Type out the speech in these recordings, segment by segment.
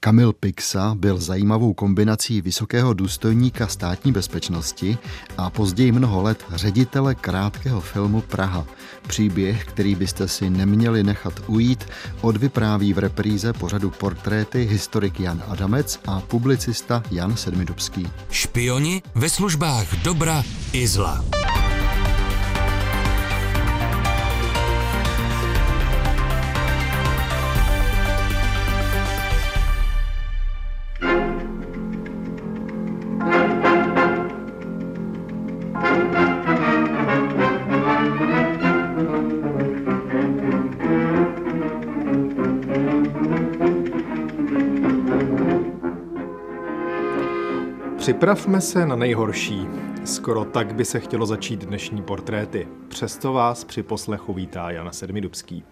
Kamil Pixa byl zajímavou kombinací vysokého důstojníka státní bezpečnosti a později mnoho let ředitele krátkého filmu Praha. Příběh, který byste si neměli nechat ujít, odvypráví v repríze pořadu portréty historik Jan Adamec a publicista Jan Sedmidubský. Špioni ve službách dobra i zla. Připravme se na nejhorší. Skoro tak by se chtělo začít dnešní portréty. Přesto vás při poslechu vítá Jana Sedmidubský.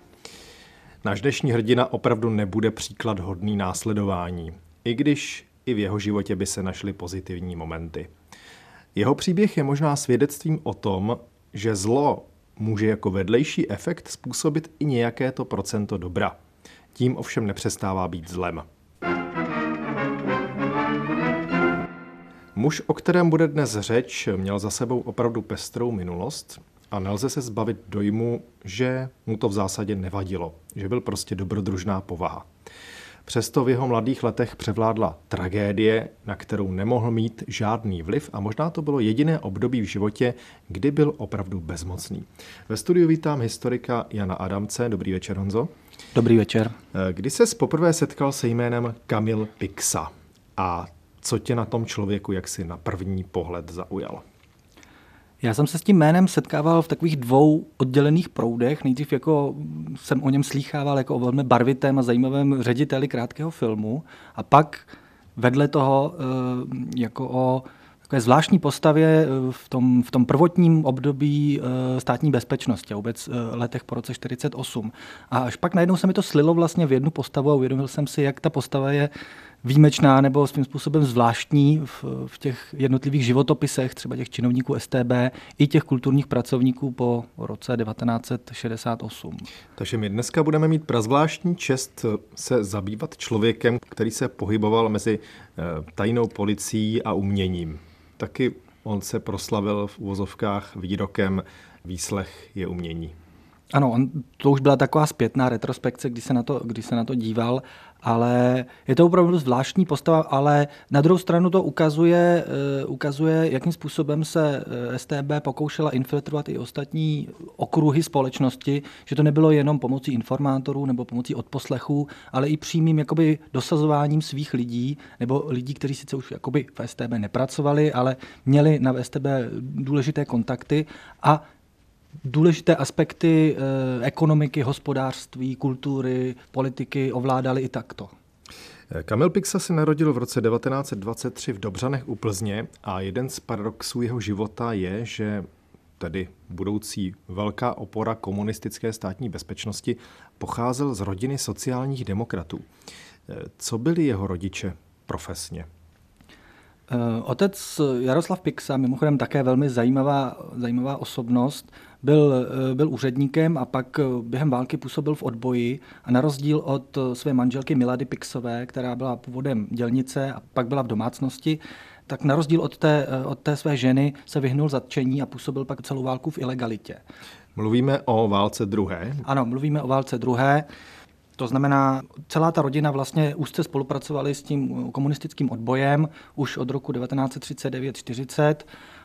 Náš dnešní hrdina opravdu nebude příklad hodný následování, i když i v jeho životě by se našly pozitivní momenty. Jeho příběh je možná svědectvím o tom, že zlo může jako vedlejší efekt způsobit i nějaké to procento dobra. Tím ovšem nepřestává být zlem. Muž, o kterém bude dnes řeč, měl za sebou opravdu pestrou minulost a nelze se zbavit dojmu, že mu to v zásadě nevadilo, že byl prostě dobrodružná povaha. Přesto v jeho mladých letech převládla tragédie, na kterou nemohl mít žádný vliv a možná to bylo jediné období v životě, kdy byl opravdu bezmocný. Ve studiu vítám historika Jana Adamce. Dobrý večer, Honzo. Dobrý večer. Kdy se poprvé setkal se jménem Kamil Pixa a co tě na tom člověku jaksi na první pohled zaujalo? Já jsem se s tím jménem setkával v takových dvou oddělených proudech. Nejdřív jako jsem o něm slýchával jako o velmi barvitém a zajímavém řediteli krátkého filmu a pak vedle toho eh, jako o takové zvláštní postavě eh, v tom, v tom prvotním období eh, státní bezpečnosti a vůbec letech po roce 48. A až pak najednou se mi to slilo vlastně v jednu postavu a uvědomil jsem si, jak ta postava je výjimečná nebo svým způsobem zvláštní v, v těch jednotlivých životopisech, třeba těch činovníků STB i těch kulturních pracovníků po roce 1968. Takže my dneska budeme mít prazvláštní čest se zabývat člověkem, který se pohyboval mezi eh, tajnou policií a uměním. Taky on se proslavil v úvozovkách výrokem výslech je umění. Ano, on, to už byla taková zpětná retrospekce, kdy se na to, kdy se na to díval ale je to opravdu zvláštní postava, ale na druhou stranu to ukazuje, uh, ukazuje jakým způsobem se eh, STB pokoušela infiltrovat i ostatní okruhy společnosti, že to nebylo jenom pomocí informátorů nebo pomocí odposlechů, ale i přímým jakoby dosazováním svých lidí nebo lidí, kteří sice už jakoby v STB nepracovali, ale měli na STB důležité kontakty. A důležité aspekty eh, ekonomiky, hospodářství, kultury, politiky ovládali i takto. Kamil Pixa se narodil v roce 1923 v Dobřanech u Plzně a jeden z paradoxů jeho života je, že tedy budoucí velká opora komunistické státní bezpečnosti, pocházel z rodiny sociálních demokratů. Co byli jeho rodiče profesně? Eh, otec Jaroslav Pixa, mimochodem také velmi zajímavá, zajímavá osobnost, byl, eh, byl úředníkem a pak eh, během války působil v odboji a na rozdíl od své manželky Milady Pixové, která byla původem dělnice a pak byla v domácnosti, tak na rozdíl od té, od té své ženy se vyhnul zatčení a působil pak celou válku v ilegalitě. Mluvíme o válce druhé? Ano, mluvíme o válce druhé. To znamená, celá ta rodina vlastně úzce spolupracovali s tím komunistickým odbojem už od roku 1939-40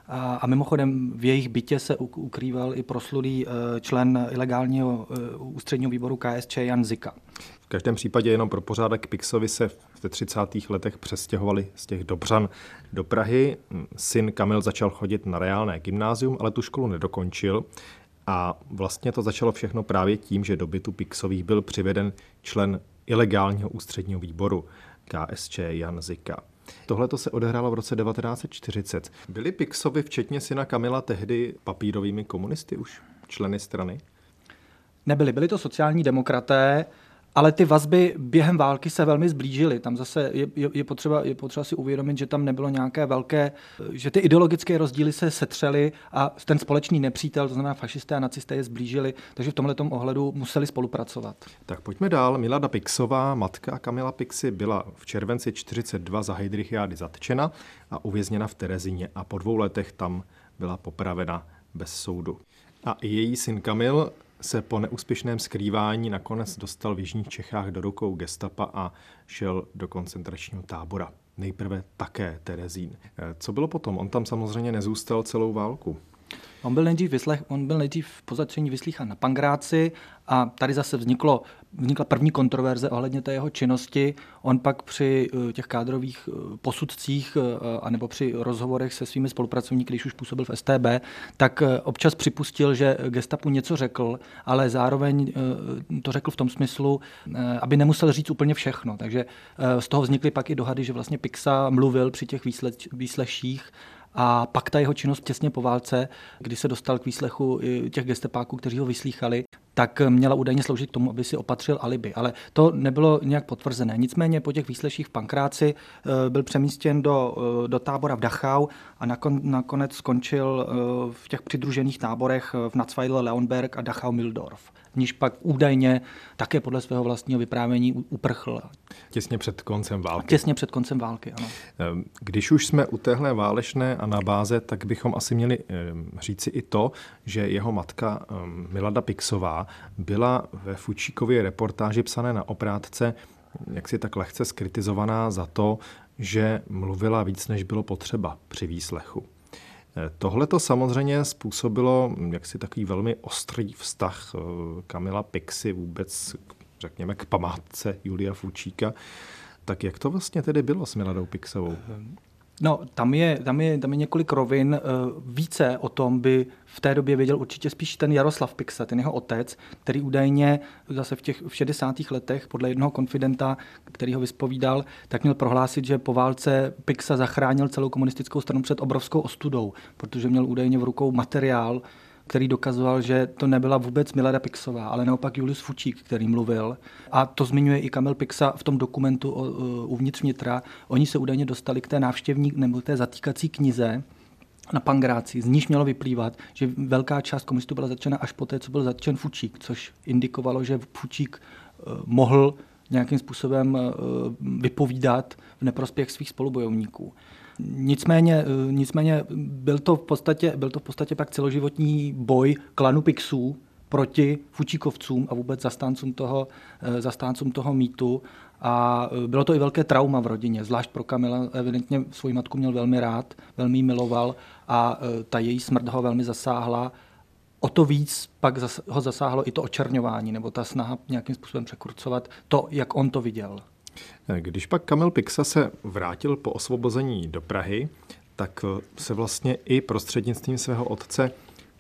a, a mimochodem v jejich bytě se ukrýval i proslulý e, člen ilegálního e, ústředního výboru KSČ Jan Zika. V každém případě jenom pro pořádek Pixovi se v 30. letech přestěhovali z těch Dobřan do Prahy. Syn Kamil začal chodit na reálné gymnázium, ale tu školu nedokončil. A vlastně to začalo všechno právě tím, že do bytu Pixových byl přiveden člen ilegálního ústředního výboru KSČ Jan Zika. Tohle to se odehrálo v roce 1940. Byli Pixovi, včetně syna Kamila, tehdy papírovými komunisty už členy strany? Nebyli, byli to sociální demokraté ale ty vazby během války se velmi zblížily. Tam zase je, je, je, potřeba, je potřeba si uvědomit, že tam nebylo nějaké velké, že ty ideologické rozdíly se setřely a ten společný nepřítel, to znamená fašisté a nacisté, je zblížili, takže v tomhle ohledu museli spolupracovat. Tak pojďme dál. Milada Pixová, matka Kamila Pixy, byla v červenci 42 za Heidrichiády zatčena a uvězněna v Terezíně a po dvou letech tam byla popravena bez soudu. A její syn Kamil se po neúspěšném skrývání nakonec dostal v Jižních Čechách do rukou gestapa a šel do koncentračního tábora. Nejprve také Terezín. Co bylo potom? On tam samozřejmě nezůstal celou válku. On byl nejdřív, vyslech, on byl nejdřív po zatčení vyslýchan na Pangráci a tady zase vzniklo, vznikla první kontroverze ohledně té jeho činnosti. On pak při eh, těch kádrových eh, posudcích eh, anebo při rozhovorech se svými spolupracovníky, když už působil v STB, tak občas připustil, že gestapu něco řekl, ale zároveň to řekl v tom smyslu, aby nemusel říct úplně všechno. Takže z toho vznikly pak i dohady, že vlastně Pixa mluvil při těch výsleších a pak ta jeho činnost těsně po válce, kdy se dostal k výslechu těch gestepáků, kteří ho vyslýchali, tak měla údajně sloužit k tomu, aby si opatřil alibi. Ale to nebylo nějak potvrzené. Nicméně po těch výsleších v Pankráci eh, byl přemístěn do, eh, do tábora v Dachau a nakon, nakonec skončil eh, v těch přidružených táborech v Natzweile, Leonberg a Dachau-Mildorf v níž pak údajně také podle svého vlastního vyprávění uprchl. Těsně před koncem války. Těsně před koncem války, ano. Ehm, když už jsme u téhle válečné anabáze, tak bychom asi měli ehm, říci i to, že jeho matka ehm, Milada Pixová byla ve Fučíkově reportáži psané na oprátce jak si tak lehce skritizovaná za to, že mluvila víc, než bylo potřeba při výslechu. Tohle to samozřejmě způsobilo jaksi takový velmi ostrý vztah eh, Kamila Pixy vůbec, řekněme, k památce Julia Fučíka. Tak jak to vlastně tedy bylo s Miladou Pixovou? No, tam je, tam je, tam je několik rovin. Eh, více o tom by v té době věděl určitě spíš ten Jaroslav Pixa, ten jeho otec, který údajně zase v těch v 60. letech podle jednoho konfidenta, který ho vyspovídal, tak měl prohlásit, že po válce Pixa zachránil celou komunistickou stranu před obrovskou ostudou, protože měl údajně v rukou materiál, který dokazoval, že to nebyla vůbec Milada Pixová, ale naopak Julius Fučík, který mluvil. A to zmiňuje i Kamil Pixa v tom dokumentu o, uvnitř vnitra. Oni se údajně dostali k té návštěvní nebo té zatýkací knize, na Pangráci, z níž mělo vyplývat, že velká část komunistů byla zatčena až poté, co byl zatčen Fučík, což indikovalo, že Fučík eh, mohl nějakým způsobem eh, vypovídat v neprospěch svých spolubojovníků. Nicméně, eh, nicméně byl, to v podstatě, byl to v podstatě pak celoživotní boj klanu Pixů proti Fučíkovcům a vůbec zastáncům toho, eh, zastáncům toho mýtu. A eh, bylo to i velké trauma v rodině, zvlášť pro Kamila. Evidentně svoji matku měl velmi rád, velmi ji miloval a ta její smrt ho velmi zasáhla. O to víc pak ho zasáhlo i to očerňování, nebo ta snaha nějakým způsobem překrucovat to, jak on to viděl. Když pak Kamil Pixa se vrátil po osvobození do Prahy, tak se vlastně i prostřednictvím svého otce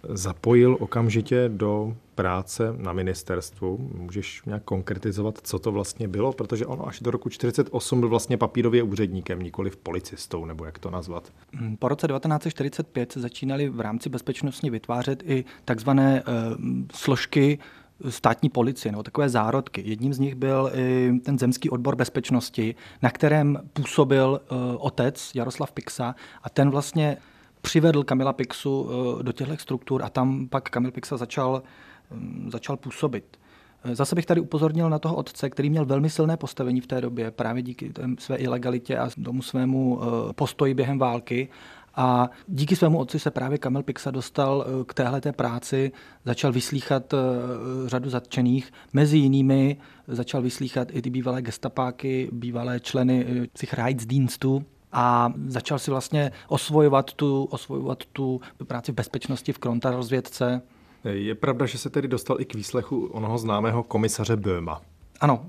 zapojil okamžitě do práce na ministerstvu. Můžeš nějak konkretizovat, co to vlastně bylo? Protože on až do roku 1948 byl vlastně papírově úředníkem, nikoli v policistou, nebo jak to nazvat. Po roce 1945 se začínali v rámci bezpečnostní vytvářet i takzvané uh, složky státní policie, nebo takové zárodky. Jedním z nich byl i ten zemský odbor bezpečnosti, na kterém působil uh, otec Jaroslav Pixa a ten vlastně přivedl Kamila Pixu uh, do těchto struktur a tam pak Kamil Pixa začal, um, začal působit. Eh, zase bych tady upozornil na toho otce, který měl velmi silné postavení v té době, právě díky své ilegalitě a tomu svému postoji během války. A díky svému otci se právě Kamil Pixa dostal eh, k téhleté práci, začal vyslýchat eh, řadu zatčených, mezi jinými začal vyslýchat i ty bývalé gestapáky, bývalé členy eh, Psychreitsdienstu, a začal si vlastně osvojovat tu, osvojovat tu práci v bezpečnosti v kontrarozvědce. Je pravda, že se tedy dostal i k výslechu onoho známého komisaře Böhma. Ano,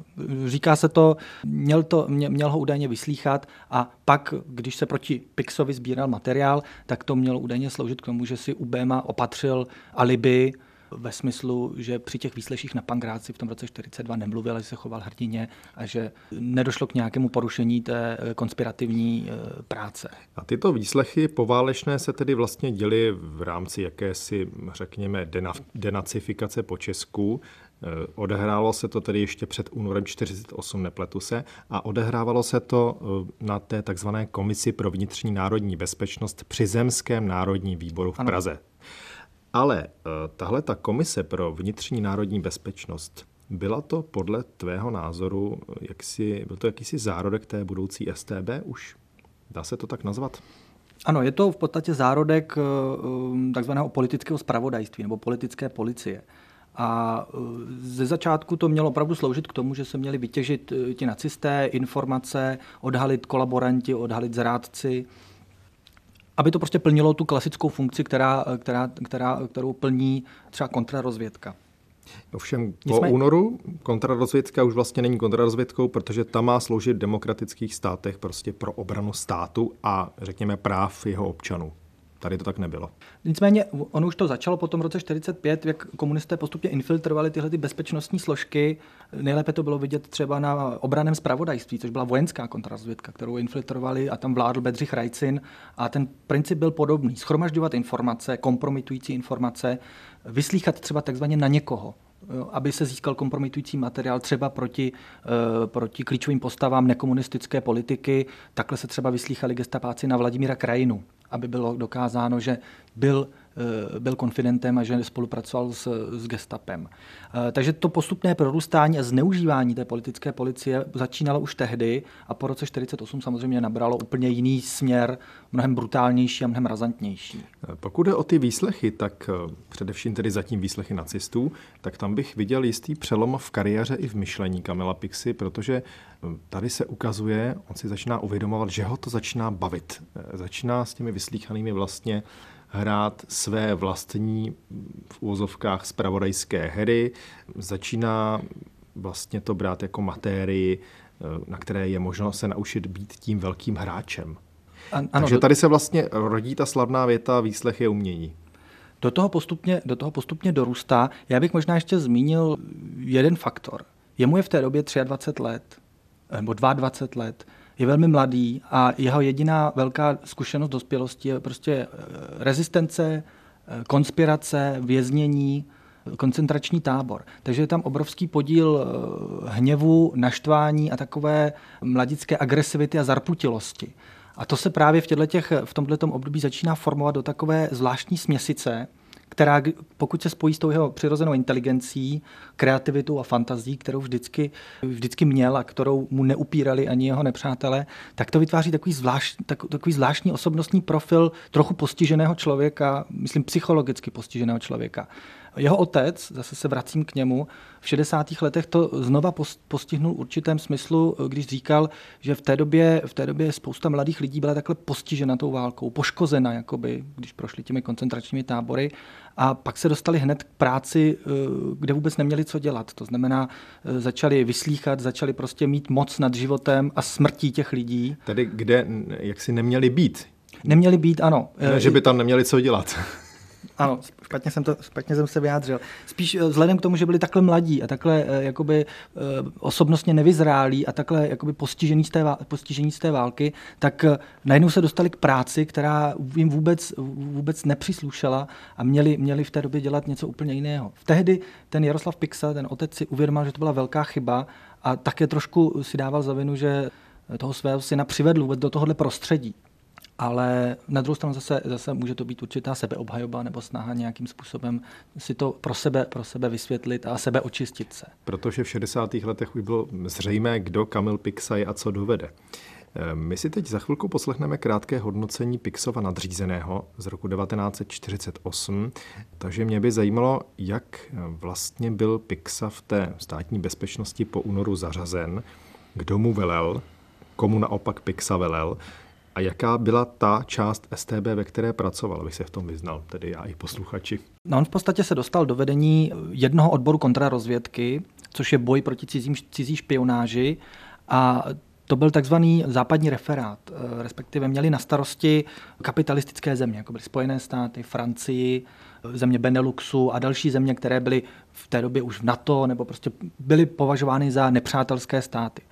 říká se to, měl, to, měl ho údajně vyslýchat a pak, když se proti Pixovi sbíral materiál, tak to mělo údajně sloužit k tomu, že si u Bema opatřil alibi ve smyslu, že při těch výsleších na Pangráci v tom roce 42 nemluvil, že se choval hrdině a že nedošlo k nějakému porušení té eh, konspirativní eh, práce. A tyto výslechy poválečné se tedy vlastně děly v rámci jakési, řekněme, denacifikace po Česku. Eh, odehrálo se to tedy ještě před únorem 48, nepletu se, a odehrávalo se to eh, na té takzvané komisi pro vnitřní národní bezpečnost při Zemském národním výboru v ano. Praze. Ale eh, tahle ta komise pro vnitřní národní bezpečnost, byla to podle tvého názoru, jaksi, byl to jakýsi zárodek té budoucí STB už? Dá se to tak nazvat? Ano, je to v podstatě zárodek takzvaného politického spravodajství nebo politické policie. A e, ze začátku to mělo opravdu sloužit k tomu, že se měli vytěžit e, ti nacisté informace, odhalit kolaboranti, odhalit zrádci, aby to prostě plnilo tu klasickou funkci, která, která, která, kterou plní třeba kontrarozvědka. Ovšem po Nicméně... únoru kontrarozvědka už vlastně není kontrarozvědkou, protože ta má sloužit v demokratických státech prostě pro obranu státu a řekněme práv jeho občanů. Tady to tak nebylo. Nicméně ono už to začalo po tom roce 45, jak komunisté postupně infiltrovali tyhle ty bezpečnostní složky. Nejlépe to bylo vidět třeba na obraném spravodajství, což byla vojenská kontrarozvědka, kterou infiltrovali a tam vládl Bedřich Rajcin. A ten princip byl podobný. Schromažďovat informace, kompromitující informace, vyslíchat třeba takzvaně na někoho aby se získal kompromitující materiál třeba proti, uh, proti klíčovým postavám nekomunistické politiky. Takhle se třeba vyslýchali gestapáci na Vladimíra Krajinu, aby bylo dokázáno, že byl Eh, byl konfidentem a že spolupracoval s, s gestapem. Eh, takže to postupné prorůstání a zneužívání té politické policie začínalo už tehdy a po roce 1948 samozřejmě nabralo úplně jiný směr, mnohem brutálnější a mnohem razantnější. Eh, pokud jde o ty výslechy, tak především tedy zatím výslechy nacistů, tak tam bych viděl jistý přelom v kariéře i v myšlení Kamila Pixy, protože tady se ukazuje, on si začíná uvědomovat, že ho to začíná bavit. Začíná s těmi vyslíchanými vlastně hrát své vlastní v úvozovkách spravodajské hry, začíná vlastně to brát jako matérii, eh, na které je možno se naučit být tím velkým hráčem. An, ano, Takže tady se vlastně rodí ta slavná věta výslech je umění. Do toho, postupně, do toho postupně dorůstá. Já bych možná ještě zmínil jeden faktor. Jemu je v té době 23 let, nebo 22 let je velmi mladý a jeho jediná velká zkušenost dospělosti je prostě eh, rezistence, eh, konspirace, věznění, koncentrační tábor. Takže je tam obrovský podíl eh, hněvu, naštvání a takové mladické agresivity a zarputilosti. A to se právě v, těch, v tomto období začíná formovat do takové zvláštní směsice, která pokud se spojí s tou jeho přirozenou inteligencí, kreativitou a fantazí, kterou vždycky, vždycky měl a kterou mu neupírali ani jeho nepřátelé, tak to vytváří takový, zvlášť, tak, takový zvláštní osobnostní profil trochu postiženého člověka, myslím psychologicky postiženého člověka. Jeho otec, zase se vracím k němu, v 60. letech to znova postihnul v určitém smyslu, když říkal, že v té době, v té době spousta mladých lidí byla takhle postižena tou válkou, poškozena, jakoby, když prošli těmi koncentračními tábory a pak se dostali hned k práci, eh, kde vůbec neměli co dělat. To znamená, eh, začali vyslíchat, začali prostě mít moc nad životem a smrtí těch lidí. Tady, kde jak si neměli být. Neměli být, ano. Ne, že by tam neměli co dělat. Ano, špatně jsem, to, špatně jsem se vyjádřil. Spíš eh, vzhledem k tomu, že byli takhle mladí a takhle eh, jakoby eh, osobnostně nevyzrálí a takhle jakoby postižení z té, postižení z té války, tak najednou se dostali k práci, která jim vůbec, vůbec nepříslušela a měli, měli v té době dělat něco úplně jiného. V tehdy ten Jaroslav Pixa, ten otec si uvědomil, že to byla velká chyba a také trošku si dával za vinu, že toho svého syna přivedl vůbec do tohohle prostředí ale na druhou stranu zase, zase může to být určitá sebeobhajoba nebo snaha nějakým způsobem si to pro sebe, pro sebe vysvětlit a sebe očistit se. Protože v 60. letech už bylo zřejmé, kdo Kamil Pixa je a co dovede. Eh, my si teď za chvilku poslechneme krátké hodnocení Pixova nadřízeného z roku 1948, takže mě by zajímalo, jak vlastně byl Pixa v té státní bezpečnosti po únoru zařazen, kdo mu velel, komu naopak Pixa velel, a jaká byla ta část STB, ve které pracoval, abych se v tom vyznal, tedy já i posluchači? No on v podstatě se dostal do vedení jednoho odboru kontrarozvědky, což je boj proti cizím, cizí špionáži a to byl takzvaný západní referát, eh, respektive měli na starosti kapitalistické země, jako byly Spojené státy, Francii, země Beneluxu a další země, které byly v té době už v NATO nebo prostě byly považovány za nepřátelské státy.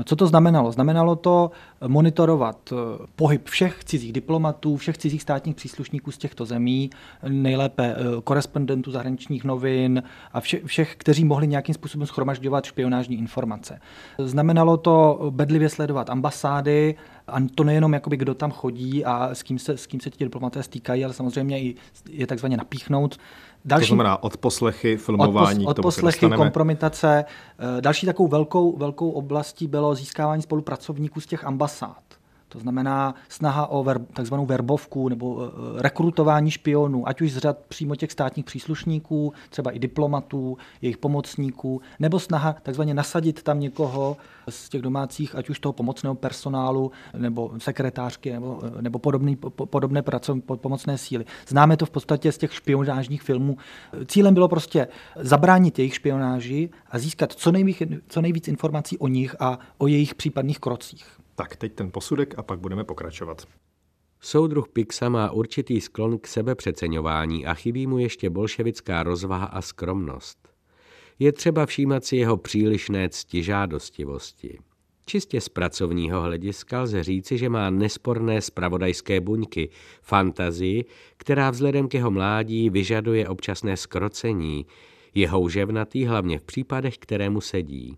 No co to znamenalo? Znamenalo to monitorovat eh, pohyb všech cizích diplomatů, všech cizích státních příslušníků z těchto zemí, nejlépe eh, korespondentů zahraničních novin a vše, všech, kteří mohli nějakým způsobem schromažďovat špionážní informace. Znamenalo to bedlivě sledovat ambasády, a to nejenom, jakoby, kdo tam chodí a s kým se, s kým se ti diplomaté stýkají, ale samozřejmě i je takzvaně napíchnout. Další, to znamená odposlechy, filmování. Od, odposlechy, kompromitace. Eh, další takovou velkou, velkou oblastí bylo získávání spolupracovníků z těch ambasád. To znamená snaha o ver, takzvanou verbovku nebo eh, rekrutování špionů, ať už z řad přímo těch státních příslušníků, třeba i diplomatů, jejich pomocníků, nebo snaha takzvaně nasadit tam někoho z těch domácích, ať už toho pomocného personálu, nebo sekretářky, nebo, eh, nebo podobný, podobné pracovní pomocné síly. Známe to v podstatě z těch špionážních filmů. Cílem bylo prostě zabránit jejich špionáži a získat co nejvíc, co nejvíc informací o nich a o jejich případných krocích. Tak teď ten posudek a pak budeme pokračovat. Soudruh Pixa má určitý sklon k sebepřeceňování a chybí mu ještě bolševická rozvaha a skromnost. Je třeba všímat si jeho přílišné ctižádostivosti. Čistě z pracovního hlediska lze říci, že má nesporné spravodajské buňky, fantazii, která vzhledem k jeho mládí vyžaduje občasné skrocení, je houževnatý hlavně v případech, kterému sedí.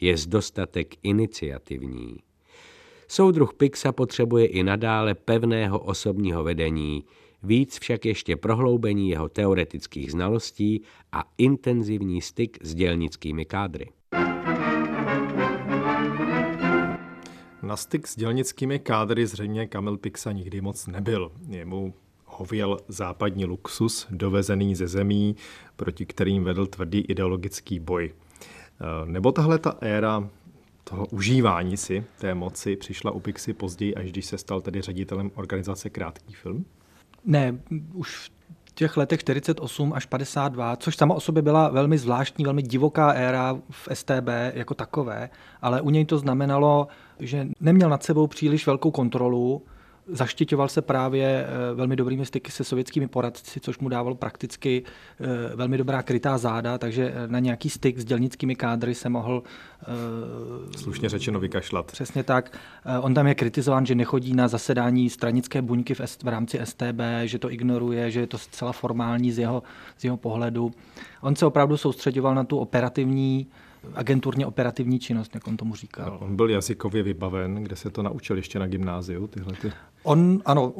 Je z dostatek iniciativní. Soudruh Pixa potřebuje i nadále pevného osobního vedení, víc však ještě prohloubení jeho teoretických znalostí a intenzivní styk s dělnickými kádry. Na styk s dělnickými kádry zřejmě Kamil Pixa nikdy moc nebyl. Jemu hověl západní luxus, dovezený ze zemí, proti kterým vedl tvrdý ideologický boj. Nebo tahle ta éra toho užívání si té moci přišla u Pixy později, až když se stal tedy ředitelem organizace Krátký film? Ne, už v těch letech 48 až 52, což sama o sobě byla velmi zvláštní, velmi divoká éra v STB jako takové, ale u něj to znamenalo, že neměl nad sebou příliš velkou kontrolu, zaštiťoval se právě eh, velmi dobrými styky se sovětskými poradci, což mu dávalo prakticky eh, velmi dobrá krytá záda, takže eh, na nějaký styk s dělnickými kádry se mohl slušně řečeno vykašlat. Přesně tak. On tam je kritizován, že nechodí na zasedání stranické buňky v, v rámci STB, že to ignoruje, že je to zcela formální z jeho, z jeho pohledu. On se opravdu soustředoval na tu operativní agenturně operativní činnost, jak on tomu říkal. On byl jazykově vybaven, kde se to naučil ještě na gymnáziu, tyhle ty On, ano,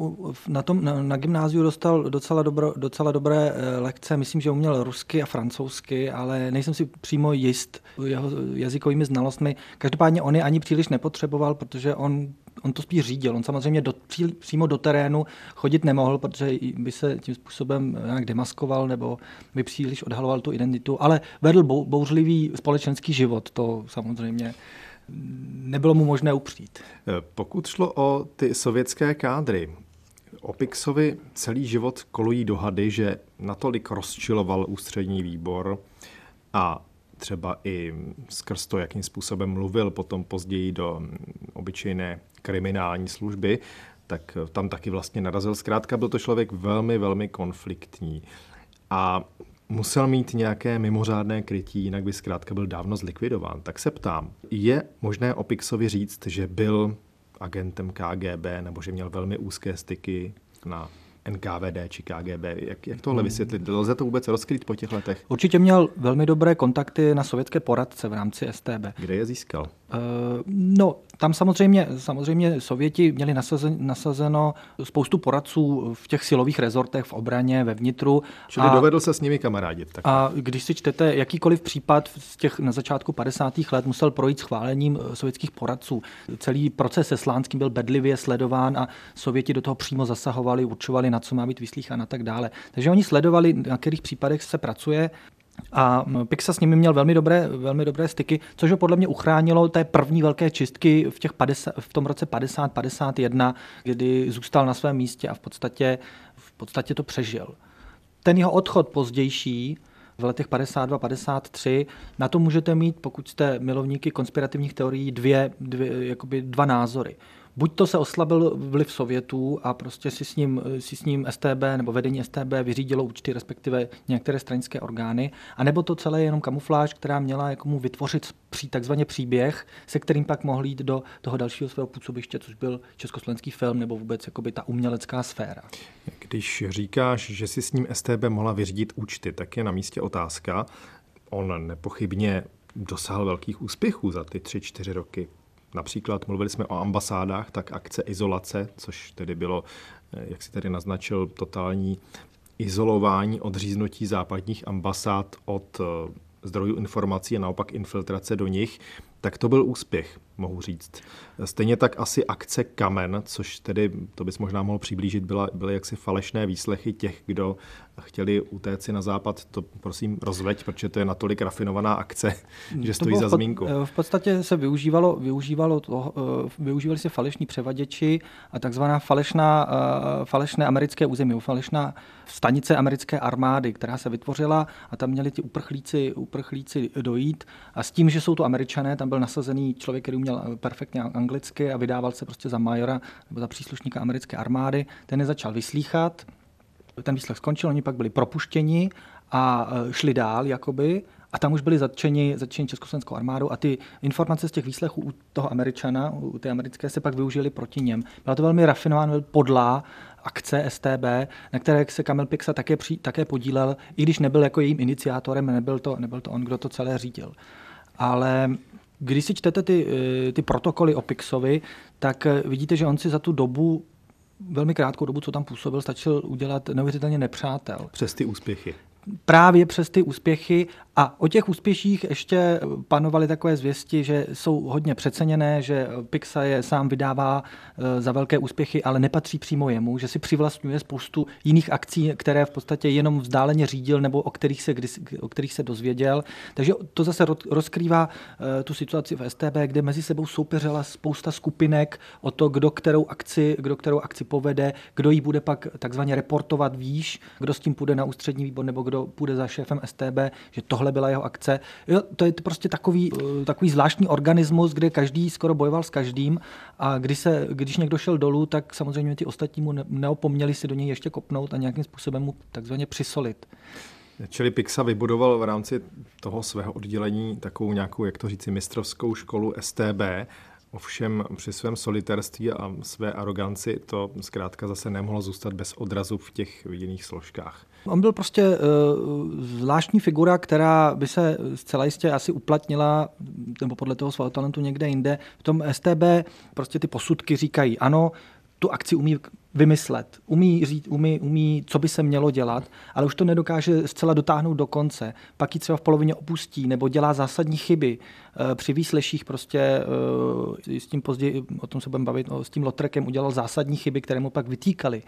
na, tom, na, na gymnáziu dostal docela, dobro, docela dobré eh, lekce, myslím, že uměl rusky a francouzsky, ale nejsem si přímo jist jeho jazykovými znalostmi. Každopádně on je ani příliš nepotřeboval, protože on, on to spíš řídil. On samozřejmě do, pří, přímo do terénu chodit nemohl, protože by se tím způsobem nějak demaskoval nebo by příliš odhaloval tu identitu, ale vedl bouřlivý společenský život, to samozřejmě nebylo mu možné upřít. Eh, pokud šlo o ty sovětské kádry, o Pixovi celý život kolují dohady, že natolik rozčiloval ústřední výbor a třeba i skrz to, jakým způsobem mluvil potom později do obyčejné kriminální služby, tak tam taky vlastně narazil. Zkrátka byl to člověk velmi, velmi konfliktní. A musel mít nějaké mimořádné krytí, jinak by zkrátka byl dávno zlikvidován. Tak se ptám, je možné o Pixovi říct, že byl agentem KGB nebo že měl velmi úzké styky na NKVD či KGB. Jak, jak tohle hmm. vysvětlit? Lze to vůbec rozkrýt po těch letech? Určitě měl velmi dobré kontakty na sovětské poradce v rámci STB. Kde je získal? Uh, no, tam samozřejmě, samozřejmě Sověti měli nasazen, nasazeno spoustu poradců v těch silových rezortech, v obraně, ve vnitru. Čili a, dovedl se s nimi kamarádit. Tak. A když si čtete jakýkoliv případ z těch na začátku 50. let, musel projít schválením eh, sovětských poradců. Celý proces se Slánským byl bedlivě sledován a Sověti do toho přímo zasahovali, určovali, na co má být vyslýchán a tak dále. Takže oni sledovali, na kterých případech se pracuje. A Pixa s nimi měl velmi dobré, velmi dobré styky, což ho podle mě uchránilo té první velké čistky v, těch 50, v tom roce 50-51, kdy zůstal na svém místě a v podstatě, v podstatě to přežil. Ten jeho odchod pozdější v letech 52-53. Na to můžete mít, pokud jste milovníky konspirativních teorií, dvě, dvě, jakoby dva názory buď to se oslabil vliv Sovětů a prostě si s ním, si s ním STB nebo vedení STB vyřídilo účty, respektive některé stranické orgány, anebo to celé je jenom kamufláž, která měla jako mu vytvořit pří, takzvaně příběh, se kterým pak mohl jít do toho dalšího svého působiště, což byl československý film nebo vůbec jakoby ta umělecká sféra. Když říkáš, že si s ním STB mohla vyřídit účty, tak je na místě otázka. On nepochybně dosáhl velkých úspěchů za ty tři, čtyři roky. Například mluvili jsme o ambasádách, tak akce izolace, což tedy bylo, eh, jak si tady naznačil, totální izolování, odříznutí západních ambasád od eh, zdrojů informací a naopak infiltrace do nich, tak to byl úspěch, mohu říct. Stejně tak asi akce Kamen, což tedy, to bys možná mohl přiblížit, byla, byly jaksi falešné výslechy těch, kdo chtěli utéct si na západ. To prosím rozveď, protože to je natolik rafinovaná akce, že stojí za zmínku. V podstatě se využívalo, využívalo to, eh, využívali se falešní převaděči a takzvaná falešná, eh, falešné americké území, falešná stanice americké armády, která se vytvořila a tam měli ti uprchlíci, uprchlíci dojít a s tím, že jsou to američané, tam byl nasazený člověk, který uměl eh, perfektně anglicky a vydával se prostě za majora nebo za příslušníka americké armády. Ten je začal vyslýchat, ten výslech skončil, oni pak byli propuštěni a eh, šli dál, jakoby, a tam už byli zatčeni, zatčeni československou armádou a ty informace z těch výslechů u toho Američana, u té americké, se pak využili proti něm. Byla to velmi rafinovaná, podlá akce STB, na které se Kamil Pixa také, při, také podílel, i když nebyl jako jejím iniciátorem, nebyl to, nebyl to on, kdo to celé řídil. Ale když si čtete ty, eh, ty protokoly o Pixovi, tak eh, vidíte, že on si za tu dobu velmi krátkou dobu, co tam působil, stačil udělat neuvěřitelně nepřátel. Přes ty úspěchy právě přes ty úspěchy a o těch úspěších ještě panovaly takové zvěsti, že jsou hodně přeceněné, že Pixa je sám vydává e, za velké úspěchy, ale nepatří přímo jemu, že si přivlastňuje spoustu jiných akcí, které v podstatě jenom vzdáleně řídil nebo o kterých se, o kterých se dozvěděl. Takže to zase rozkrývá e, tu situaci v STB, kde mezi sebou soupeřila spousta skupinek o to, kdo kterou akci, kdo kterou akci povede, kdo ji bude pak takzvaně reportovat výš, kdo s tím půjde na ústřední výbor nebo kdo půjde za šéfem STB, že tohle byla jeho akce. Jo, to je prostě takový, eh, takový zvláštní organismus, kde každý skoro bojoval s každým a když, se, když někdo šel dolů, tak samozřejmě ty ostatní mu neopomněli si do něj ještě kopnout a nějakým způsobem mu takzvaně přisolit. Čili Pixa vybudoval v rámci toho svého oddělení takovou nějakou, jak to říci, mistrovskou školu STB Ovšem při svém solitérství a své aroganci to zkrátka zase nemohlo zůstat bez odrazu v těch jiných složkách. On byl prostě uh, zvláštní figura, která by se zcela jistě asi uplatnila, nebo podle toho svého talentu někde jinde. V tom STB prostě ty posudky říkají, ano, tu akci umí vymyslet, umí říct, umí, umí, co by se mělo dělat, ale už to nedokáže zcela dotáhnout do konce. Pak ji třeba v polovině opustí nebo dělá zásadní chyby. Eh, při výsleších prostě eh, s tím později, o tom se budeme bavit, s tím Lotrekem udělal zásadní chyby, které mu pak vytýkaly.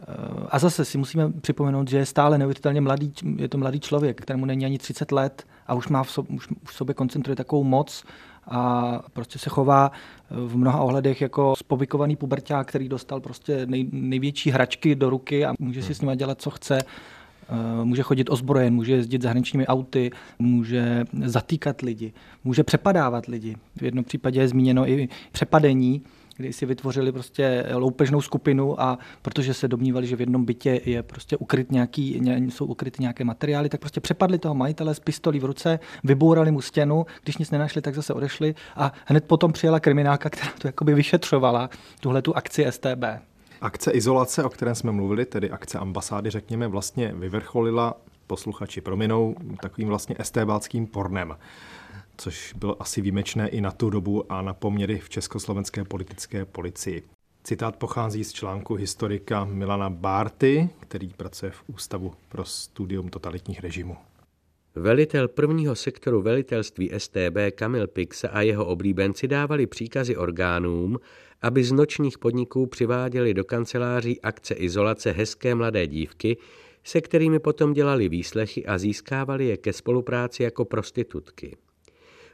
Eh, a zase si musíme připomenout, že je stále neuvěřitelně mladý, je to mladý člověk, kterému není ani 30 let a už má v sobě, už v sobě koncentruje takovou moc a prostě se chová v mnoha ohledech jako spovykovaný puberták, který dostal prostě nej, největší hračky do ruky a může si s nimi dělat, co chce. Eh, může chodit ozbrojen, může jezdit zahraničními auty, může zatýkat lidi, může přepadávat lidi. V jednom případě je zmíněno i přepadení, kdy si vytvořili prostě loupežnou skupinu a protože se domnívali, že v jednom bytě je prostě ukryt nějaký, jsou ukryty nějaké materiály, tak prostě přepadli toho majitele s pistolí v ruce, vybourali mu stěnu, když nic nenašli, tak zase odešli a hned potom přijela kriminálka, která to jakoby vyšetřovala, tuhle tu akci STB. Akce izolace, o které jsme mluvili, tedy akce ambasády, řekněme, vlastně vyvrcholila, posluchači prominou, takovým vlastně estébáckým pornem což bylo asi výjimečné i na tu dobu a na poměry v československé politické policii. Citát pochází z článku historika Milana Bárty, který pracuje v Ústavu pro studium totalitních režimů. Velitel prvního sektoru velitelství STB Kamil Pixa a jeho oblíbenci dávali příkazy orgánům, aby z nočních podniků přiváděli do kanceláří akce izolace hezké mladé dívky, se kterými potom dělali výslechy a získávali je ke spolupráci jako prostitutky.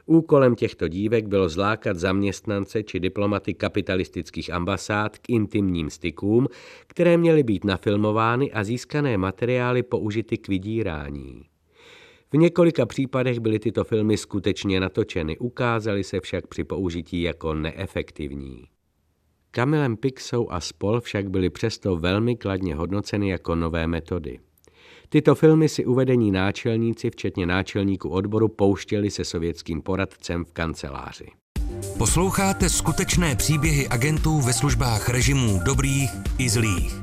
Úkolem těchto dívek bylo zlákat zaměstnance či diplomaty kapitalistických ambasád k intimním stykům, které měly být nafilmovány a získané materiály použity k vydírání. V několika případech byly tyto filmy skutečně natočeny, ukázaly se však při použití jako neefektivní. Kamilem Pixou a spol však byly přesto velmi kladně hodnoceny jako nové metody. Tyto filmy si uvedení náčelníci, včetně náčelníků odboru, pouštěli se sovětským poradcem v kanceláři. Posloucháte skutečné příběhy agentů ve službách režimů dobrých i zlých.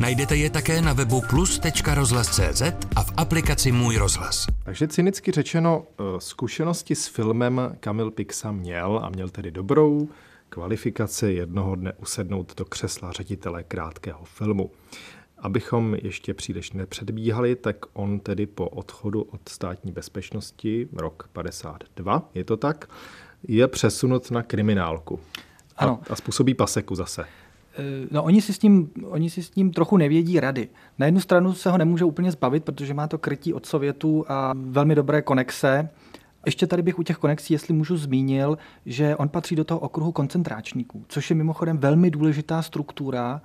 Najdete je také na webu plus.rozhlas.cz a v aplikaci Můj rozhlas. Takže cynicky řečeno, eh, zkušenosti s filmem Kamil Pixa měl a měl tedy dobrou kvalifikaci jednoho dne usednout do křesla ředitele krátkého filmu. Abychom ještě příliš nepředbíhali, tak on tedy po odchodu od státní bezpečnosti, rok 52, je to tak, je přesunut na kriminálku. Ano. A, a způsobí paseku zase. No, oni si, s tím, oni si s tím trochu nevědí rady. Na jednu stranu se ho nemůže úplně zbavit, protože má to krytí od Sovětů a velmi dobré konexe. Ještě tady bych u těch konexí, jestli můžu, zmínil, že on patří do toho okruhu koncentráčníků, což je mimochodem velmi důležitá struktura,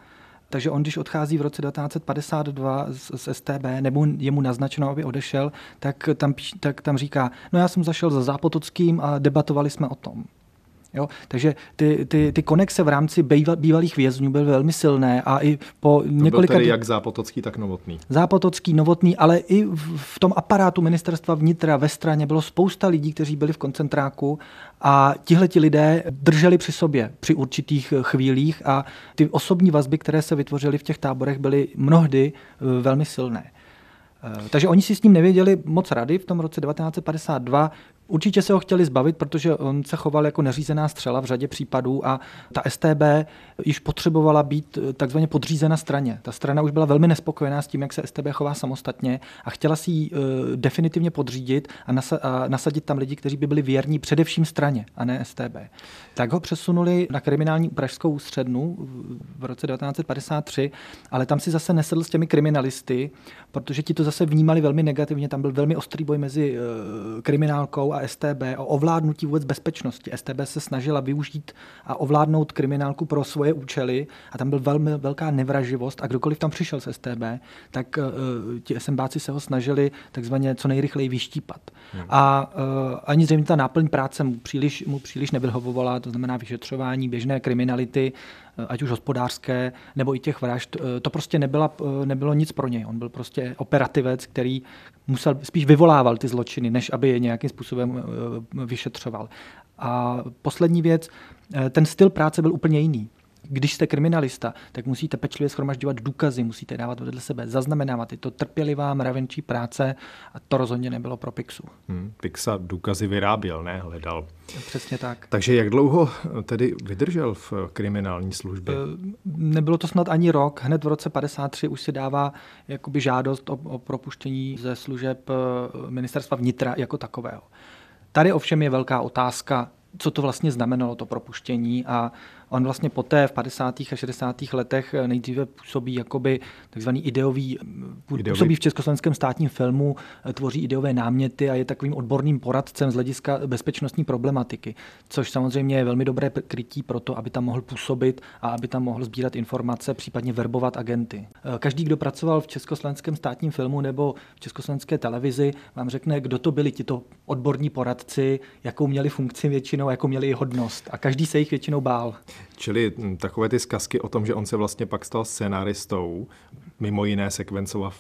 takže on, když odchází v roce 1952 z, z STB, nebo je mu naznačeno, aby odešel, tak tam, tak tam říká, no já jsem zašel za Zápotockým a debatovali jsme o tom. Jo? Takže ty, ty, ty konexe v rámci bývalých vězňů byly velmi silné a i po to několika... Byl tedy jak Zápotocký, tak Novotný. Zápotocký, Novotný, ale i v, tom aparátu ministerstva vnitra ve straně bylo spousta lidí, kteří byli v koncentráku a tihle ti lidé drželi při sobě při určitých chvílích a ty osobní vazby, které se vytvořily v těch táborech, byly mnohdy eh, velmi silné. Eh, takže oni si s ním nevěděli moc rady v tom roce 1952. Určitě se ho chtěli zbavit, protože on se choval jako neřízená střela v řadě případů a ta STB již potřebovala být eh, takzvaně podřízena straně. Ta strana už byla velmi nespokojená s tím, jak se STB chová samostatně a chtěla si ji uh, definitivně podřídit a, nasa- a nasadit tam lidi, kteří by byli věrní především straně a ne STB. Tak ho přesunuli na kriminální pražskou ústřednu v roce 1953, ale tam si zase nesedl s těmi kriminalisty, protože ti to zase vnímali velmi negativně. Tam byl velmi ostrý boj mezi uh, kriminálkou a STB o ovládnutí vůbec bezpečnosti. STB se snažila využít a ovládnout kriminálku pro svoje účely a tam byl velmi velká nevraživost a kdokoliv tam přišel z STB, tak uh, ti SMBáci se ho snažili takzvaně co nejrychleji vyštípat. Hmm. A uh, ani zřejmě ta náplň práce mu příliš, mu příliš nevyhovovala, to znamená vyšetřování běžné kriminality, ať už hospodářské, nebo i těch vražd, to prostě nebyla, nebylo nic pro něj. On byl prostě operativec, který musel, spíš vyvolával ty zločiny, než aby je nějakým způsobem vyšetřoval. A poslední věc, ten styl práce byl úplně jiný když jste kriminalista, tak musíte pečlivě schromažďovat důkazy, musíte dávat vedle sebe, zaznamenávat. Je to trpělivá mravenčí práce a to rozhodně nebylo pro Pixu. Hmm, Pixa důkazy vyráběl, ne hledal. Přesně tak. Takže jak dlouho tedy vydržel v kriminální službě? Eh, nebylo to snad ani rok. Hned v roce 53 už si dává jakoby žádost o, o propuštění ze služeb eh, ministerstva vnitra jako takového. Tady ovšem je velká otázka, co to vlastně znamenalo, to propuštění a On vlastně poté v 50. a 60. letech nejdříve působí jakoby takzvaný ideový, působí ideový. v československém státním filmu, tvoří ideové náměty a je takovým odborným poradcem z hlediska bezpečnostní problematiky, což samozřejmě je velmi dobré krytí pro to, aby tam mohl působit a aby tam mohl sbírat informace, případně verbovat agenty. Každý, kdo pracoval v československém státním filmu nebo v československé televizi, vám řekne, kdo to byli tito odborní poradci, jakou měli funkci většinou, jakou měli hodnost. A každý se jich většinou bál. Čili hm, takové ty zkazky o tom, že on se vlastně pak stal scénaristou, mimo jiné sekvencoval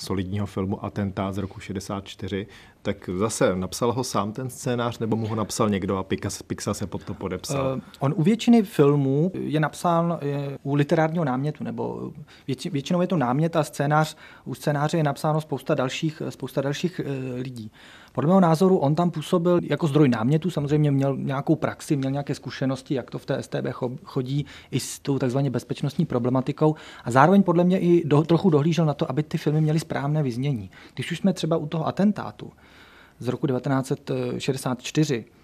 solidního filmu Atentát z roku 64, tak zase napsal ho sám ten scénář, nebo mu ho napsal někdo a Pixa, Pixa se pod to podepsal? Uh, on u většiny filmů je napsán je, u literárního námětu, nebo větši, většinou je to námět a scénář, u scénáře je napsáno spousta dalších, spousta dalších uh, lidí. Podle mého názoru on tam působil jako zdroj námětu, samozřejmě měl nějakou praxi, měl nějaké zkušenosti, jak to v té STB chodí i s tou takzvaně bezpečnostní problematikou a zároveň podle mě i do, trochu dohlížel na to, aby ty filmy měly správné vyznění. Když už jsme třeba u toho atentátu z roku 1964, Eh,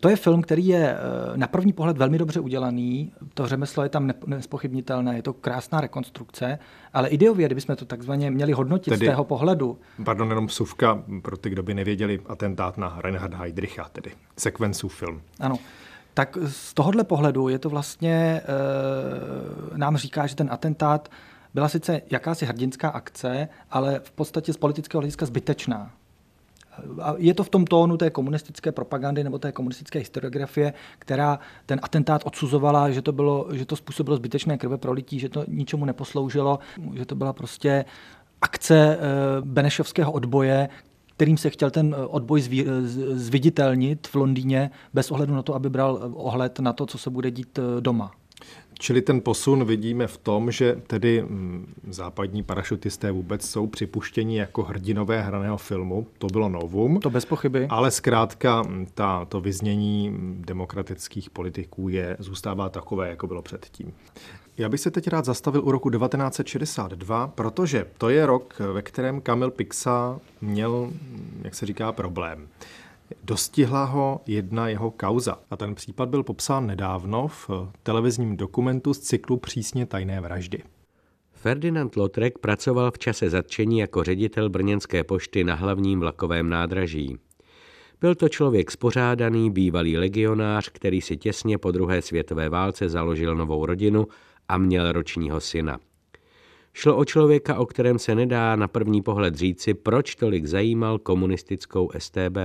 to je film, který je eh, na první pohled velmi dobře udělaný. To řemeslo je tam nespochybnitelné, je to krásná rekonstrukce, ale ideově, kdybychom to takzvaně měli hodnotit tedy, z tého pohledu. Pardon, jenom suvka pro ty, kdo by nevěděli, atentát na Reinharda Heydricha, tedy sekvenců film. Ano. Tak z tohohle pohledu je to vlastně, e, nám říká, že ten atentát byla sice jakási hrdinská akce, ale v podstatě z politického hlediska zbytečná. A je to v tom tónu té komunistické propagandy nebo té komunistické historiografie, která ten atentát odsuzovala, že to, bylo, že to způsobilo zbytečné krve prolití, že to ničemu neposloužilo, že to byla prostě akce Benešovského odboje, kterým se chtěl ten odboj zviditelnit v Londýně bez ohledu na to, aby bral ohled na to, co se bude dít doma. Čili ten posun vidíme v tom, že tedy mm, západní parašutisté vůbec jsou připuštěni jako hrdinové hraného filmu. To bylo novum. To bez pochyby. Ale zkrátka mm, ta, to vyznění mm, demokratických politiků je, zůstává takové, jako bylo předtím. Já bych se teď rád zastavil u roku 1962, protože to je rok, ve kterém Kamil Pixa měl, jak se říká, problém. Dostihla ho jedna jeho kauza. A ten případ byl popsán nedávno v televizním dokumentu z cyklu Přísně tajné vraždy. Ferdinand Lotrek pracoval v čase zatčení jako ředitel brněnské pošty na hlavním vlakovém nádraží. Byl to člověk spořádaný, bývalý legionář, který si těsně po druhé světové válce založil novou rodinu a měl ročního syna. Šlo o člověka, o kterém se nedá na první pohled říci, proč tolik zajímal komunistickou STB.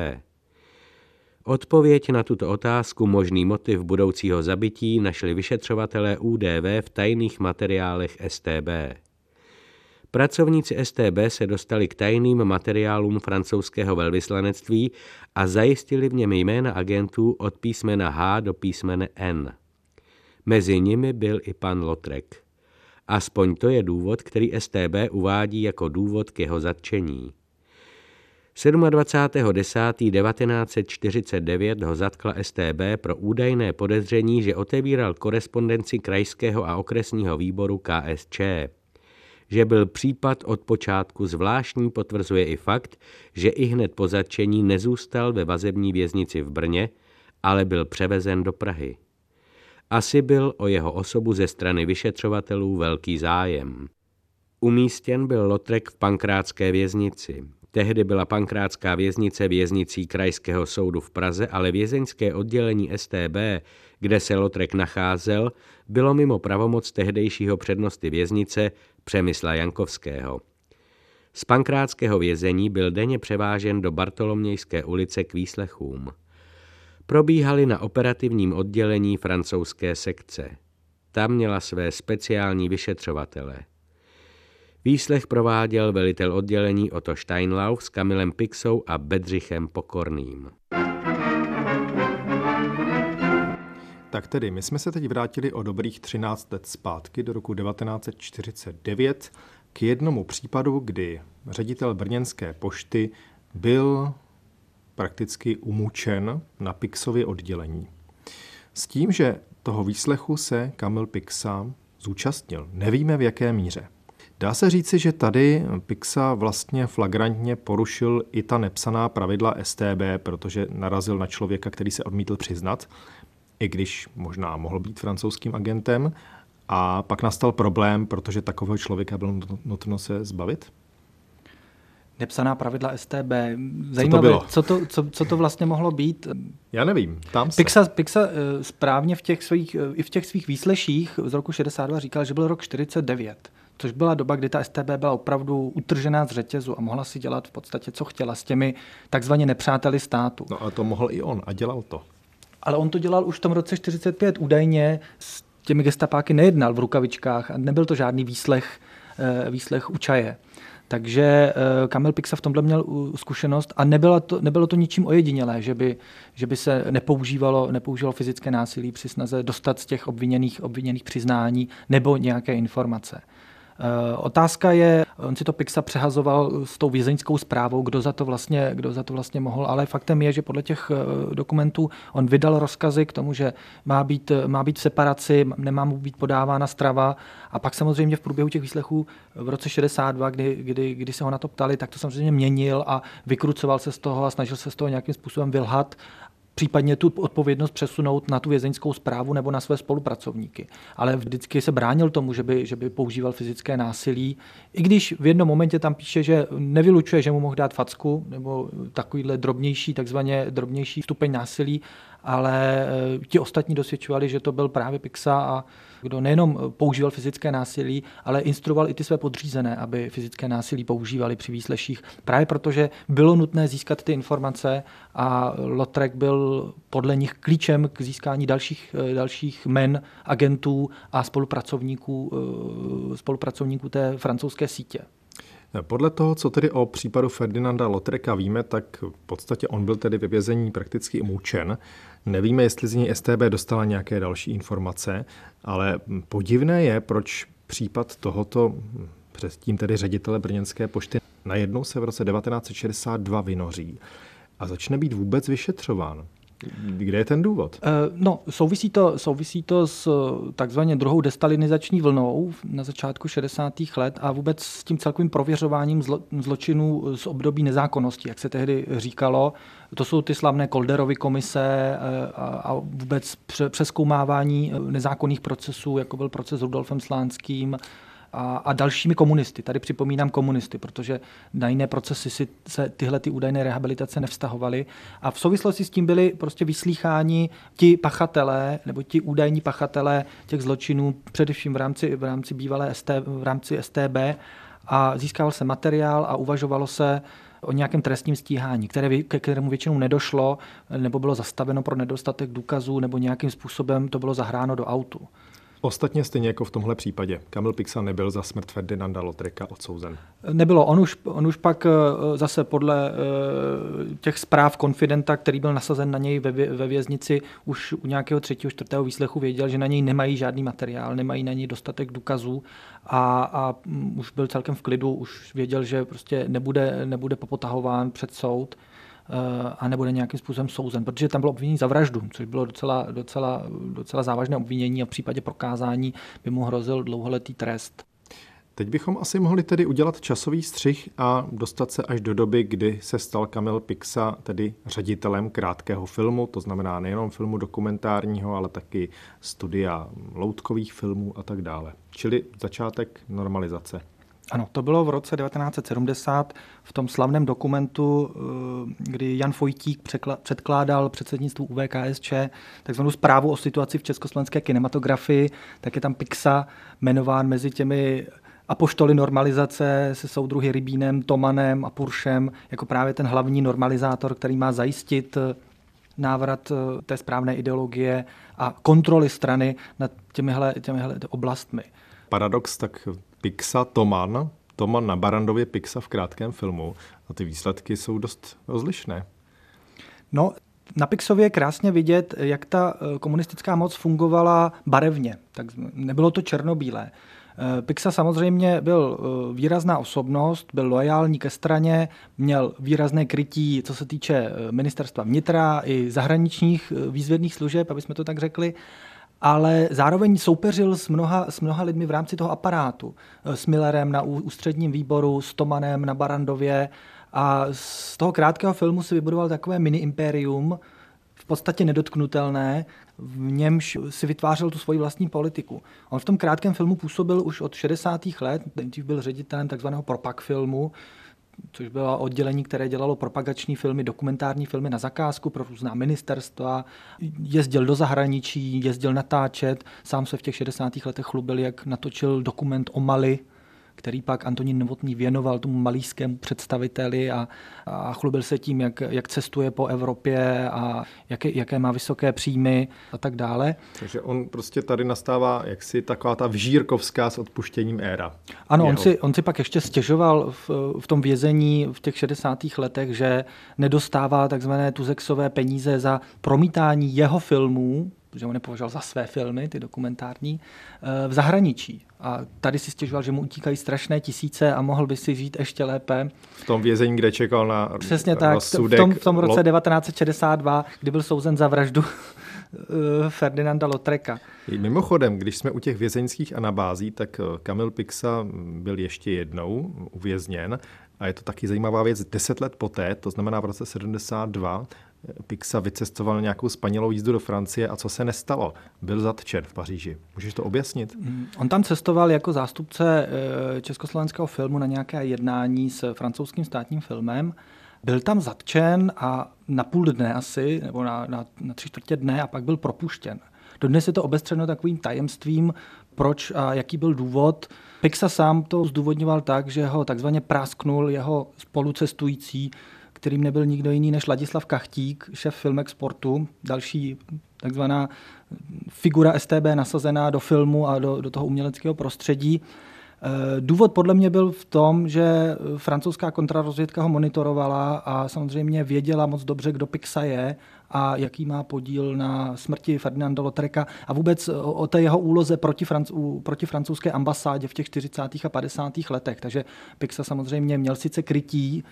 Odpověď na tuto otázku, možný motiv budoucího zabití, našli vyšetřovatelé UDV v tajných materiálech STB. Pracovníci STB se dostali k tajným materiálům francouzského velvyslanectví a zajistili v něm jména agentů od písmena H do písmene N. Mezi nimi byl i pan Lotrek. Aspoň to je důvod, který STB uvádí jako důvod k jeho zatčení. 27.10.1949 ho zatkla STB pro údajné podezření, že otevíral korespondenci krajského a okresního výboru KSČ. Že byl případ od počátku zvláštní potvrzuje i fakt, že i hned po zatčení nezůstal ve vazební věznici v Brně, ale byl převezen do Prahy. Asi byl o jeho osobu ze strany vyšetřovatelů velký zájem. Umístěn byl Lotrek v pankrátské věznici. Tehdy byla pankrátská věznice věznicí Krajského soudu v Praze, ale vězeňské oddělení STB, kde se Lotrek nacházel, bylo mimo pravomoc tehdejšího přednosty věznice Přemysla Jankovského. Z pankrátského vězení byl denně převážen do Bartolomějské ulice k výslechům. Probíhaly na operativním oddělení francouzské sekce. Tam měla své speciální vyšetřovatele – Výslech prováděl velitel oddělení Otto Steinlauf s Kamilem Pixou a Bedřichem Pokorným. Tak tedy, my jsme se teď vrátili o dobrých 13 let zpátky do roku 1949 k jednomu případu, kdy ředitel brněnské pošty byl prakticky umučen na Pixově oddělení. S tím, že toho výslechu se Kamil Pixa zúčastnil. Nevíme v jaké míře. Dá se říci, že tady Pixa vlastně flagrantně porušil i ta nepsaná pravidla STB, protože narazil na člověka, který se odmítl přiznat, i když možná mohl být francouzským agentem. A pak nastal problém, protože takového člověka bylo nutno se zbavit? Nepsaná pravidla STB. Zajímavé, co to, co to, co, co to vlastně mohlo být? Já nevím, tam se. Pixa, Pixa eh, správně v těch svých, i v těch svých výsleších z roku 62 říkal, že byl rok 49 což byla doba, kdy ta STB byla opravdu utržená z řetězu a mohla si dělat v podstatě, co chtěla s těmi takzvaně nepřáteli státu. No a to mohl i on a dělal to. Ale on to dělal už v tom roce 45 údajně s těmi gestapáky nejednal v rukavičkách a nebyl to žádný výslech, eh, výslech u čaje. Takže eh, Kamil Pixa v tomhle měl zkušenost a nebylo to, nebylo to ničím ojedinělé, že by, že by se nepoužívalo, nepoužívalo fyzické násilí při snaze dostat z těch obviněných, obviněných přiznání nebo nějaké informace. Eh, otázka je, on si to Pixa přehazoval s tou vězeňskou zprávou, kdo za to vlastně, kdo za to vlastně mohl, ale faktem je, že podle těch eh, dokumentů on vydal rozkazy k tomu, že má být, má být v separaci, nemá mu být podávána strava a pak samozřejmě v průběhu těch výslechů v roce 62, kdy, kdy, kdy se ho na to ptali, tak to samozřejmě měnil a vykrucoval se z toho a snažil se z toho nějakým způsobem vylhat případně tu odpovědnost přesunout na tu vězeňskou zprávu nebo na své spolupracovníky. Ale vždycky se bránil tomu, že by, že by používal fyzické násilí, i když v jednom momentě tam píše, že nevylučuje, že mu mohl dát facku nebo takovýhle drobnější, takzvaně drobnější stupeň násilí, ale eh, ti ostatní dosvědčovali, že to byl právě Pixa a kdo nejenom používal fyzické násilí, ale instruoval i ty své podřízené, aby fyzické násilí používali při výsleších. Právě protože bylo nutné získat ty informace a Lotrek byl podle nich klíčem k získání dalších, dalších men, agentů a spolupracovníků, spolupracovníků té francouzské sítě. Podle toho, co tedy o případu Ferdinanda Lotreka víme, tak v podstatě on byl tedy ve vězení prakticky umučen. Nevíme, jestli z něj STB dostala nějaké další informace, ale podivné je, proč případ tohoto předtím tedy ředitele brněnské pošty najednou se v roce 1962 vynoří a začne být vůbec vyšetřován. Kde je ten důvod? Eh, no, souvisí to, souvisí to s eh, takzvaně druhou destalinizační vlnou na začátku 60. let a vůbec s tím celkovým prověřováním zlo, zločinů z období nezákonnosti, jak se tehdy říkalo. To jsou ty slavné Kolderovy komise eh, a, a vůbec přeskoumávání nezákonných procesů, jako byl proces s Rudolfem Slánským, a, a dalšími komunisty. Tady připomínám komunisty, protože na jiné procesy si se tyhle ty údajné rehabilitace nevztahovaly. A v souvislosti s tím byli prostě vyslýcháni ti pachatelé, nebo ti údajní pachatelé těch zločinů, především v rámci, v rámci bývalé ST, v rámci STB, a získával se materiál a uvažovalo se o nějakém trestním stíhání, které, ke kterému většinou nedošlo, nebo bylo zastaveno pro nedostatek důkazů, nebo nějakým způsobem to bylo zahráno do autu. Ostatně stejně jako v tomhle případě. Kamil Pixa nebyl za smrt Ferdinanda Lotreka odsouzen. Nebylo. On už, on už pak eh, zase podle eh, těch zpráv konfidenta, který byl nasazen na něj ve, ve věznici, už u nějakého třetího, čtvrtého výslechu věděl, že na něj nemají žádný materiál, nemají na něj dostatek důkazů a, a mm, už byl celkem v klidu, už věděl, že prostě nebude, nebude popotahován před soud a nebude nějakým způsobem souzen, protože tam bylo obvinění za vraždu, což bylo docela, docela, docela závažné obvinění a v případě prokázání by mu hrozil dlouholetý trest. Teď bychom asi mohli tedy udělat časový střih a dostat se až do doby, kdy se stal Kamil Pixa tedy ředitelem krátkého filmu, to znamená nejenom filmu dokumentárního, ale taky studia loutkových filmů a tak dále. Čili začátek normalizace. Ano, to bylo v roce 1970 v tom slavném dokumentu, eh, kdy Jan Fojtík předkládal předsednictvu UVKSČ takzvanou zprávu o situaci v československé kinematografii, tak je tam Pixa jmenován mezi těmi apoštoly normalizace se soudruhy Rybínem, Tomanem a Puršem jako právě ten hlavní normalizátor, který má zajistit eh, návrat eh, té správné ideologie a kontroly strany nad těmihle, těmihle oblastmi. Paradox tak Pixa Toman, Toman na Barandově Pixa v krátkém filmu a ty výsledky jsou dost rozlišné. No, na Pixově je krásně vidět, jak ta eh, komunistická moc fungovala barevně. Tak nebylo to černobílé. Eh, Pixa samozřejmě byl eh, výrazná osobnost, byl loajální ke straně, měl výrazné krytí, co se týče ministerstva vnitra i zahraničních výzvědných služeb, aby jsme to tak řekli ale zároveň soupeřil s mnoha, s mnoha lidmi v rámci toho aparátu. S Millerem na ústředním výboru, s Tomanem na Barandově a z toho krátkého filmu si vybudoval takové mini impérium, v podstatě nedotknutelné, v němž si vytvářel tu svoji vlastní politiku. On v tom krátkém filmu působil už od 60. let, nejdřív byl ředitelem takzvaného propak filmu, což bylo oddělení, které dělalo propagační filmy, dokumentární filmy na zakázku pro různá ministerstva. Jezdil do zahraničí, jezdil natáčet. Sám se v těch 60. letech chlubil, jak natočil dokument o Mali, který pak Antonín Novotný věnoval tomu malískému představiteli a, a chlubil se tím, jak, jak cestuje po Evropě a jaké, jaké má vysoké příjmy a tak dále. Takže on prostě tady nastává jaksi taková ta vžírkovská s odpuštěním éra. Ano, on si, on si pak ještě stěžoval v, v tom vězení v těch 60. letech, že nedostává takzvané tuzexové peníze za promítání jeho filmů protože on nepovažoval za své filmy, ty dokumentární, eh, v zahraničí. A tady si stěžoval, že mu utíkají strašné tisíce a mohl by si žít ještě lépe. V tom vězení, kde čekal na Přesně tak, v tom, v tom roce 1962, kdy byl souzen za vraždu eh, Ferdinanda Lotreka. Mimochodem, když jsme u těch vězeňských anabází, tak eh, Kamil Pixa byl ještě jednou uvězněn a je to taky zajímavá věc. Deset let poté, to znamená v roce 72, Pixa vycestoval nějakou spanělou jízdu do Francie a co se nestalo? Byl zatčen v Paříži. Můžeš to objasnit? Mm, on tam cestoval jako zástupce eh, československého filmu na nějaké jednání s francouzským státním filmem. Byl tam zatčen a na půl dne asi, nebo na, na, na tři čtvrtě dne a pak byl propuštěn. Dodnes je to obestřeno takovým tajemstvím, proč a jaký byl důvod. Pixa sám to zdůvodňoval tak, že ho takzvaně prásknul jeho spolucestující, kterým nebyl nikdo jiný než Ladislav Kachtík, šéf Filmexportu, další takzvaná figura STB nasazená do filmu a do, do toho uměleckého prostředí. Eh, důvod podle mě byl v tom, že francouzská kontrarozvědka ho monitorovala a samozřejmě věděla moc dobře, kdo Pixa je a jaký má podíl na smrti Ferdinanda Lotreka a vůbec o té jeho úloze proti, franc- proti francouzské ambasádě v těch 40. a 50. letech. Takže Pixa samozřejmě měl sice krytí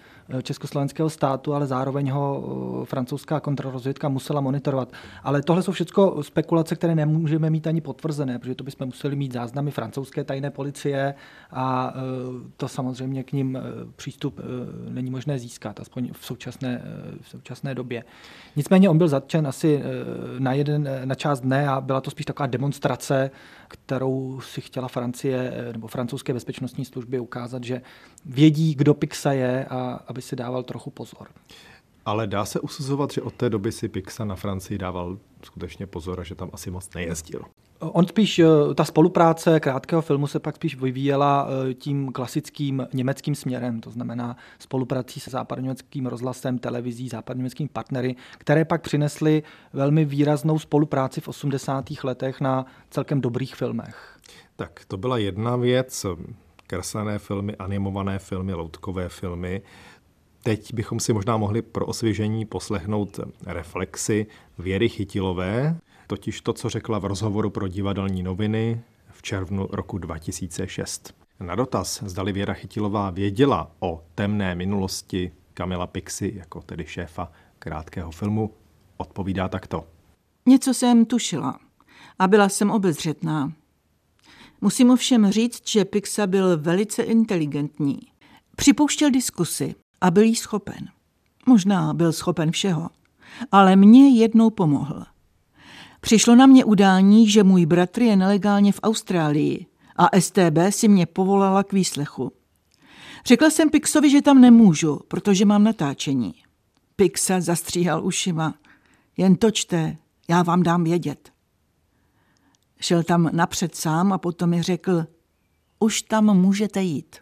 československého státu, ale zároveň ho eh, francouzská kontrarozvědka musela monitorovat. Ale tohle jsou všechno spekulace, které nemůžeme mít ani potvrzené, protože to bychom museli mít záznamy francouzské tajné policie a eh, to samozřejmě k ním přístup není možné získat, aspoň v současné, v současné době. Nicméně on byl zatčen asi eh, na, jeden, eh, na část dne a byla to spíš taková demonstrace, kterou si chtěla Francie eh, nebo francouzské bezpečnostní služby ukázat, že vědí, kdo Pixa je a aby si dával trochu pozor. Ale dá se usuzovat, že od té doby si Pixa na Francii dával skutečně pozor a že tam asi moc nejezdil. On spíš, eh, ta spolupráce krátkého filmu se pak spíš vyvíjela eh, tím klasickým německým směrem, to znamená spoluprací se západněmeckým rozhlasem, televizí, západněmeckými partnery, které pak přinesly velmi výraznou spolupráci v 80. letech na celkem dobrých filmech. Tak to byla jedna věc, kreslené filmy, animované filmy, loutkové filmy. Teď bychom si možná mohli pro osvěžení poslechnout reflexy Věry Chytilové, totiž to, co řekla v rozhovoru pro divadelní noviny v červnu roku 2006. Na dotaz, zdali Věra Chytilová věděla o temné minulosti Kamila Pixy, jako tedy šéfa krátkého filmu, odpovídá takto. Něco jsem tušila a byla jsem obezřetná. Musím ovšem říct, že Pixa byl velice inteligentní. Připouštěl diskusy a byl jí schopen. Možná byl schopen všeho, ale mě jednou pomohl. Přišlo na mě udání, že můj bratr je nelegálně v Austrálii a STB si mě povolala k výslechu. Řekla jsem Pixovi, že tam nemůžu, protože mám natáčení. Pixa zastříhal ušima. Jen točte, já vám dám vědět. Šel tam napřed sám a potom mi řekl, už tam můžete jít.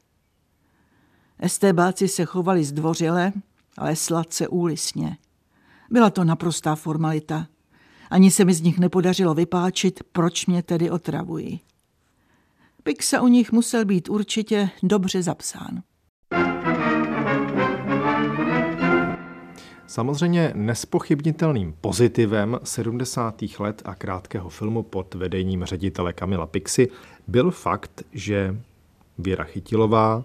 Estébáci se chovali zdvořile, ale sladce úlisně. Byla to naprostá formalita. Ani se mi z nich nepodařilo vypáčit, proč mě tedy otravují. Pixa u nich musel být určitě dobře zapsán. Samozřejmě nespochybnitelným pozitivem 70. let a krátkého filmu pod vedením ředitele Kamila Pixy byl fakt, že Věra Chytilová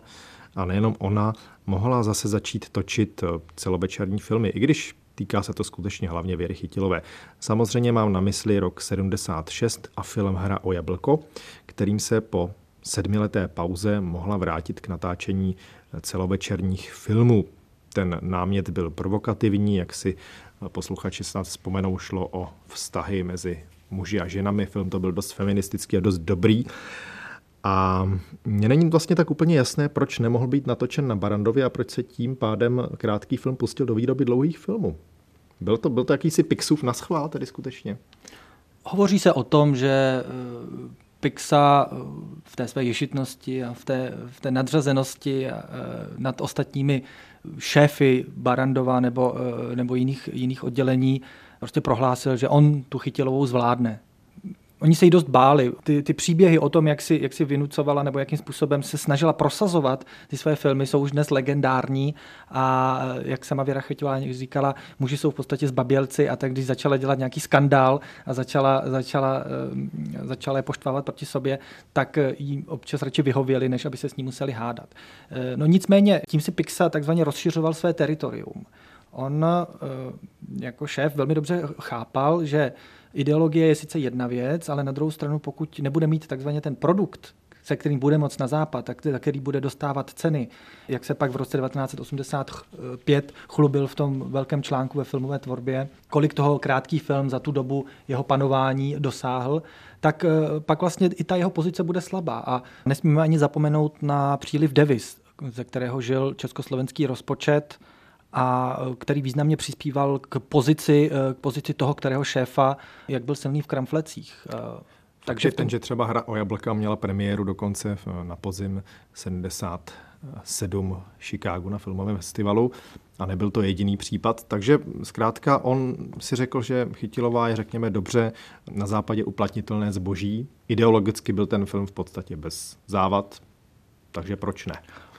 a nejenom ona mohla zase začít točit celovečerní filmy, i když Týká se to skutečně hlavně Věry Chytilové. Samozřejmě mám na mysli rok 76 a film Hra o jablko, kterým se po sedmileté pauze mohla vrátit k natáčení celovečerních filmů. Ten námět byl provokativní, jak si posluchači snad vzpomenou, šlo o vztahy mezi muži a ženami. Film to byl dost feministický a dost dobrý. A mně není vlastně tak úplně jasné, proč nemohl být natočen na Barandově a proč se tím pádem krátký film pustil do výroby dlouhých filmů. Byl to, byl to jakýsi Pixův na schvál tedy skutečně? Hovoří se o tom, že eh, Pixa eh, v té své ješitnosti a v té, v té nadřazenosti eh, nad ostatními šéfy Barandova nebo, nebo jiných, jiných oddělení prostě prohlásil, že on tu chytilovou zvládne. Oni se jí dost báli. Ty, ty příběhy o tom, jak si, jak si vynucovala nebo jakým způsobem se snažila prosazovat ty své filmy, jsou už dnes legendární a jak sama Věra Chytivá říkala, muži jsou v podstatě zbabělci a tak když začala dělat nějaký skandál a začala, začala, eh, začala je poštvávat proti sobě, tak jí občas radši vyhověli, než aby se s ní museli hádat. Eh, no nicméně tím si Pixa takzvaně rozšiřoval své teritorium. On jako šéf velmi dobře chápal, že Ideologie je sice jedna věc, ale na druhou stranu, pokud nebude mít takzvaně ten produkt, se kterým bude moc na západ, tak který bude dostávat ceny, jak se pak v roce 1985 chlubil v tom velkém článku ve filmové tvorbě, kolik toho krátký film za tu dobu jeho panování dosáhl, tak eh, pak vlastně i ta jeho pozice bude slabá. A nesmíme ani zapomenout na příliv Devis, ze kterého žil československý rozpočet a který významně přispíval k pozici, k pozici toho, kterého šéfa, jak byl silný v kramflecích. Takže ten, že třeba hra o jablka měla premiéru dokonce na pozim 77 Chicago na filmovém festivalu a nebyl to jediný případ. Takže zkrátka on si řekl, že Chytilová je, řekněme, dobře na západě uplatnitelné zboží. Ideologicky byl ten film v podstatě bez závad, takže proč ne?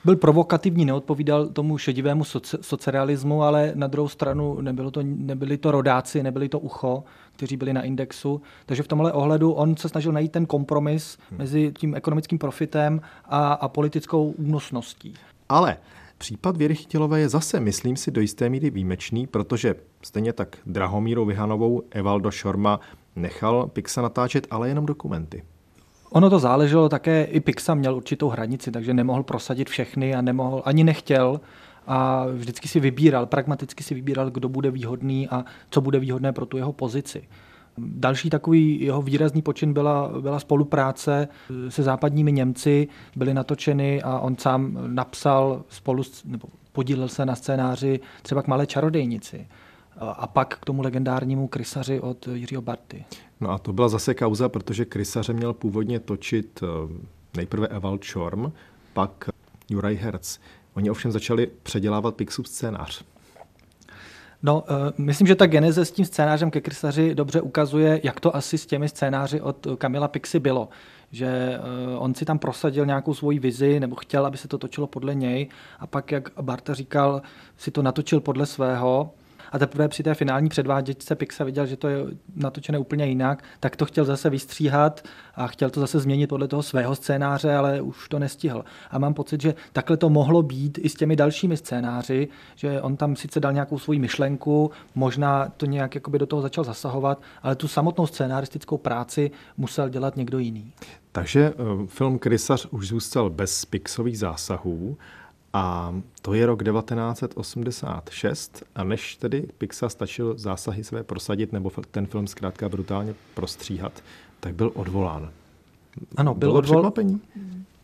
Byl provokativní, neodpovídal tomu šedivému soci, socialismu, ale na druhou stranu nebylo to, nebyli to rodáci, nebyli to ucho, kteří byli na indexu. Takže v tomhle ohledu on se snažil najít ten kompromis hmm. mezi tím ekonomickým profitem a, a politickou únosností. Ale Případ Věry Chytilové je zase, myslím si, do jisté míry výjimečný, protože stejně tak Drahomíru Vyhanovou Evaldo Šorma nechal Pixa natáčet, ale jenom dokumenty. Ono to záleželo také, i Pixa měl určitou hranici, takže nemohl prosadit všechny a nemohl, ani nechtěl. A vždycky si vybíral, pragmaticky si vybíral, kdo bude výhodný a co bude výhodné pro tu jeho pozici. Další takový jeho výrazný počin byla, byla spolupráce se západními Němci, byly natočeny a on sám napsal spolu, nebo podílel se na scénáři třeba k Malé čarodejnici a pak k tomu legendárnímu krysaři od Jiřího Barty. No a to byla zase kauza, protože krysaře měl původně točit eh, nejprve Evald Schorm, pak Juraj Herz. Oni ovšem začali předělávat Pixův scénář. No, uh, myslím, že ta geneze s tím scénářem ke krysaři dobře ukazuje, jak to asi s těmi scénáři od Kamila Pixy bylo. Že uh, on si tam prosadil nějakou svoji vizi, nebo chtěl, aby se to točilo podle něj, a pak, jak Barta říkal, si to natočil podle svého, a teprve při té finální předváděčce Pixa viděl, že to je natočené úplně jinak, tak to chtěl zase vystříhat a chtěl to zase změnit podle toho svého scénáře, ale už to nestihl. A mám pocit, že takhle to mohlo být i s těmi dalšími scénáři, že on tam sice dal nějakou svoji myšlenku, možná to nějak jakoby do toho začal zasahovat, ale tu samotnou scénaristickou práci musel dělat někdo jiný. Takže eh, film Krysař už zůstal bez Pixových zásahů a to je rok 1986 a než tedy Pixar stačil zásahy své prosadit nebo ten film zkrátka brutálně prostříhat, tak byl odvolán. Ano, byl odvolán.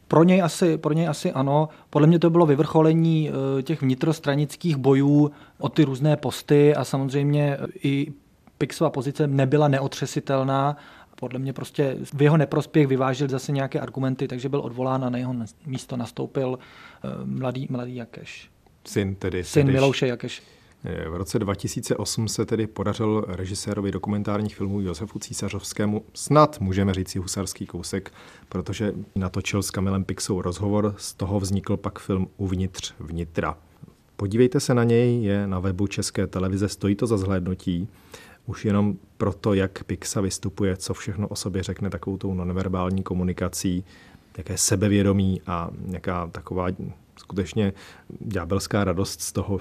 Pro něj, asi, pro něj asi ano. Podle mě to bylo vyvrcholení eh, těch vnitrostranických bojů o ty různé posty a samozřejmě i Pixova pozice nebyla neotřesitelná podle mě prostě v jeho neprospěch vyvážil zase nějaké argumenty, takže byl odvolán a na jeho místo nastoupil eh, mladý, mladý Jakeš. Syn tedy. Syn tedy. Milouše Jakeš. V roce 2008 se tedy podařil režisérovi dokumentárních filmů Josefu Císařovskému snad, můžeme říct husarský kousek, protože natočil s Kamilem Pixou rozhovor, z toho vznikl pak film Uvnitř vnitra. Podívejte se na něj, je na webu České televize, stojí to za zhlédnutí. Už jenom proto, jak Pixa vystupuje, co všechno o sobě řekne takovou tou nonverbální komunikací, jaké sebevědomí a nějaká taková skutečně ďábelská radost z toho,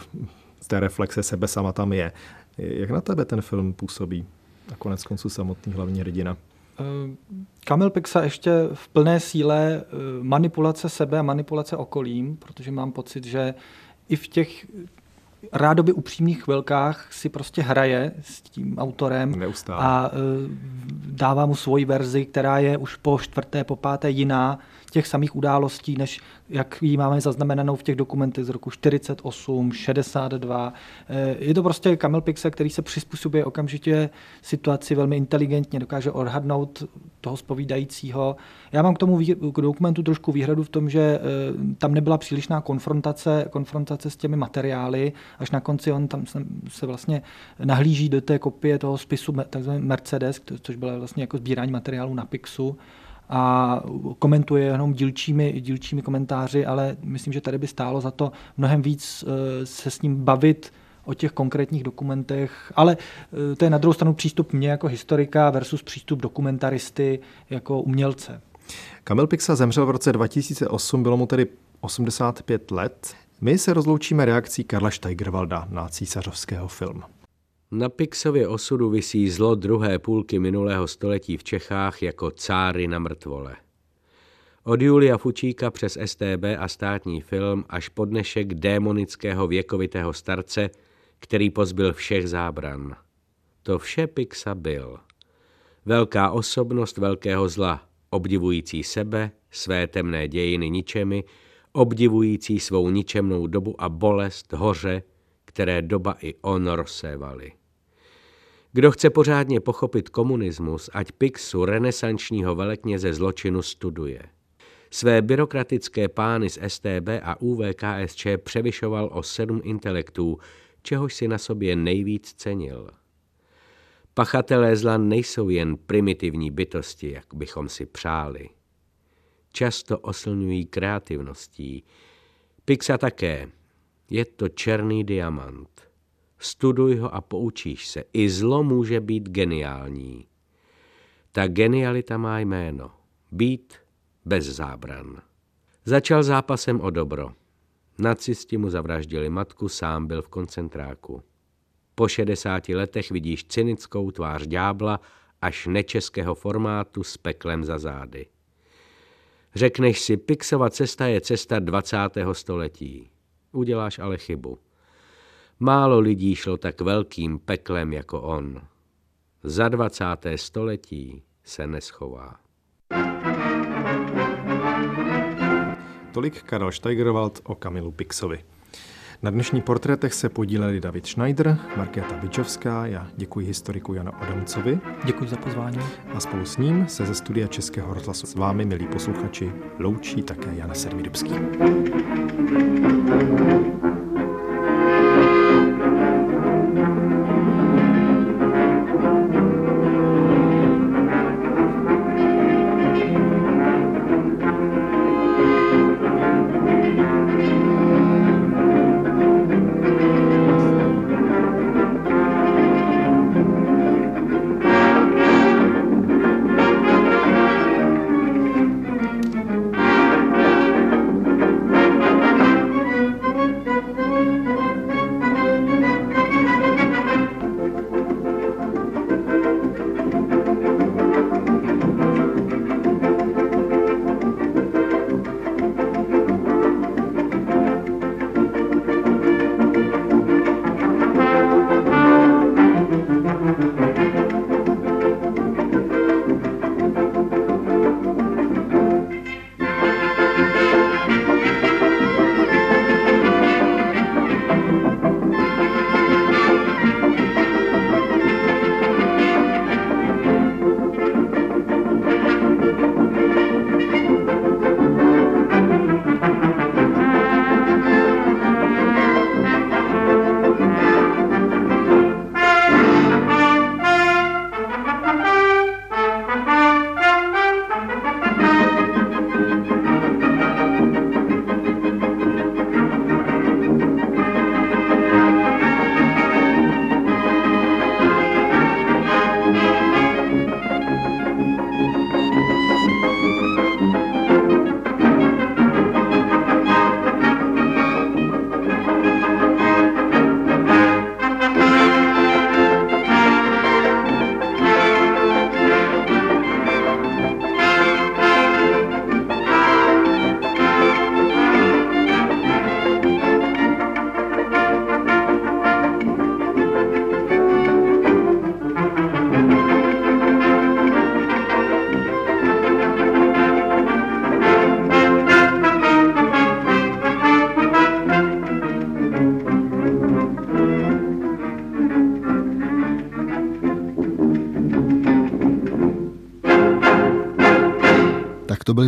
z té reflexe sebe sama tam je. Jak na tebe ten film působí? A konec konců samotný hlavní hrdina. Eh, Kamil Pixa ještě v plné síle eh, manipulace sebe a manipulace okolím, protože mám pocit, že i v těch rádoby upřímných chvilkách si prostě hraje s tím autorem Neustále. a uh, dává mu svoji verzi, která je už po čtvrté, po páté jiná těch samých událostí, než jak ji máme zaznamenanou v těch dokumentech z roku 48, 62. Eh, je to prostě Kamil Pixe, který se přizpůsobuje okamžitě situaci velmi inteligentně, dokáže odhadnout toho spovídajícího. Já mám k tomu k dokumentu trošku výhradu v tom, že eh, tam nebyla přílišná konfrontace, konfrontace s těmi materiály. Až na konci on tam se vlastně nahlíží do té kopie toho spisu Mercedes, což bylo vlastně jako sbírání materiálu na Pixu a komentuje jenom dílčími, dílčími komentáři, ale myslím, že tady by stálo za to mnohem víc eh, se s ním bavit o těch konkrétních dokumentech, ale eh, to je na druhou stranu přístup mě jako historika versus přístup dokumentaristy jako umělce. Kamil Pixa zemřel v roce 2008, bylo mu tedy 85 let. My se rozloučíme reakcí Karla Steigerwalda na císařovského film. Na Pixově osudu visí zlo druhé půlky minulého století v Čechách jako cáry na mrtvole. Od Julia Fučíka přes STB a státní film až po dnešek démonického věkovitého starce, který pozbyl všech zábran. To vše Pixa byl. Velká osobnost velkého zla, obdivující sebe, své temné dějiny ničemi, obdivující svou ničemnou dobu a bolest, hoře, které doba i on rozsévali. Kdo chce pořádně pochopit komunismus, ať Pixu renesančního velekněze zločinu studuje. Své byrokratické pány z STB a UVKSČ převyšoval o sedm intelektů, čehož si na sobě nejvíc cenil. Pachatelé zla nejsou jen primitivní bytosti, jak bychom si přáli. Často oslňují kreativností. Pixa také. Je to černý diamant. Studuj ho a poučíš se. I zlo může být geniální. Ta genialita má jméno. Být bez zábran. Začal zápasem o dobro. Nacisti mu zavraždili matku, sám byl v koncentráku. Po 60 letech vidíš cynickou tvář ďábla až nečeského formátu s peklem za zády. Řekneš si, Pixova cesta je cesta 20. století. Uděláš ale chybu. Málo lidí šlo tak velkým peklem jako on. Za 20. století se neschová. Tolik Karel Steigerwald o Kamilu Pixovi. Na dnešní portrétech se podíleli David Schneider, Markéta Bičovská, já děkuji historiku Janu Adamcovi. Děkuji za pozvání. A spolu s ním se ze studia Českého rozhlasu s vámi, milí posluchači, loučí také Jana Sedmidubský.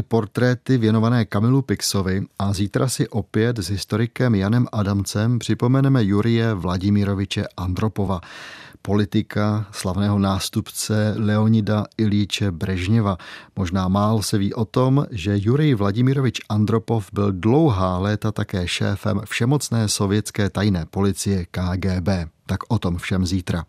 Portréty věnované Kamilu Pixovi a zítra si opět s historikem Janem Adamcem připomeneme Jurie Vladimiroviče Andropova, politika slavného nástupce Leonida Ilíče Brežněva. Možná mál se ví o tom, že Jurij Vladimirovič Andropov byl dlouhá léta také šéfem všemocné sovětské tajné policie KGB. Tak o tom všem zítra.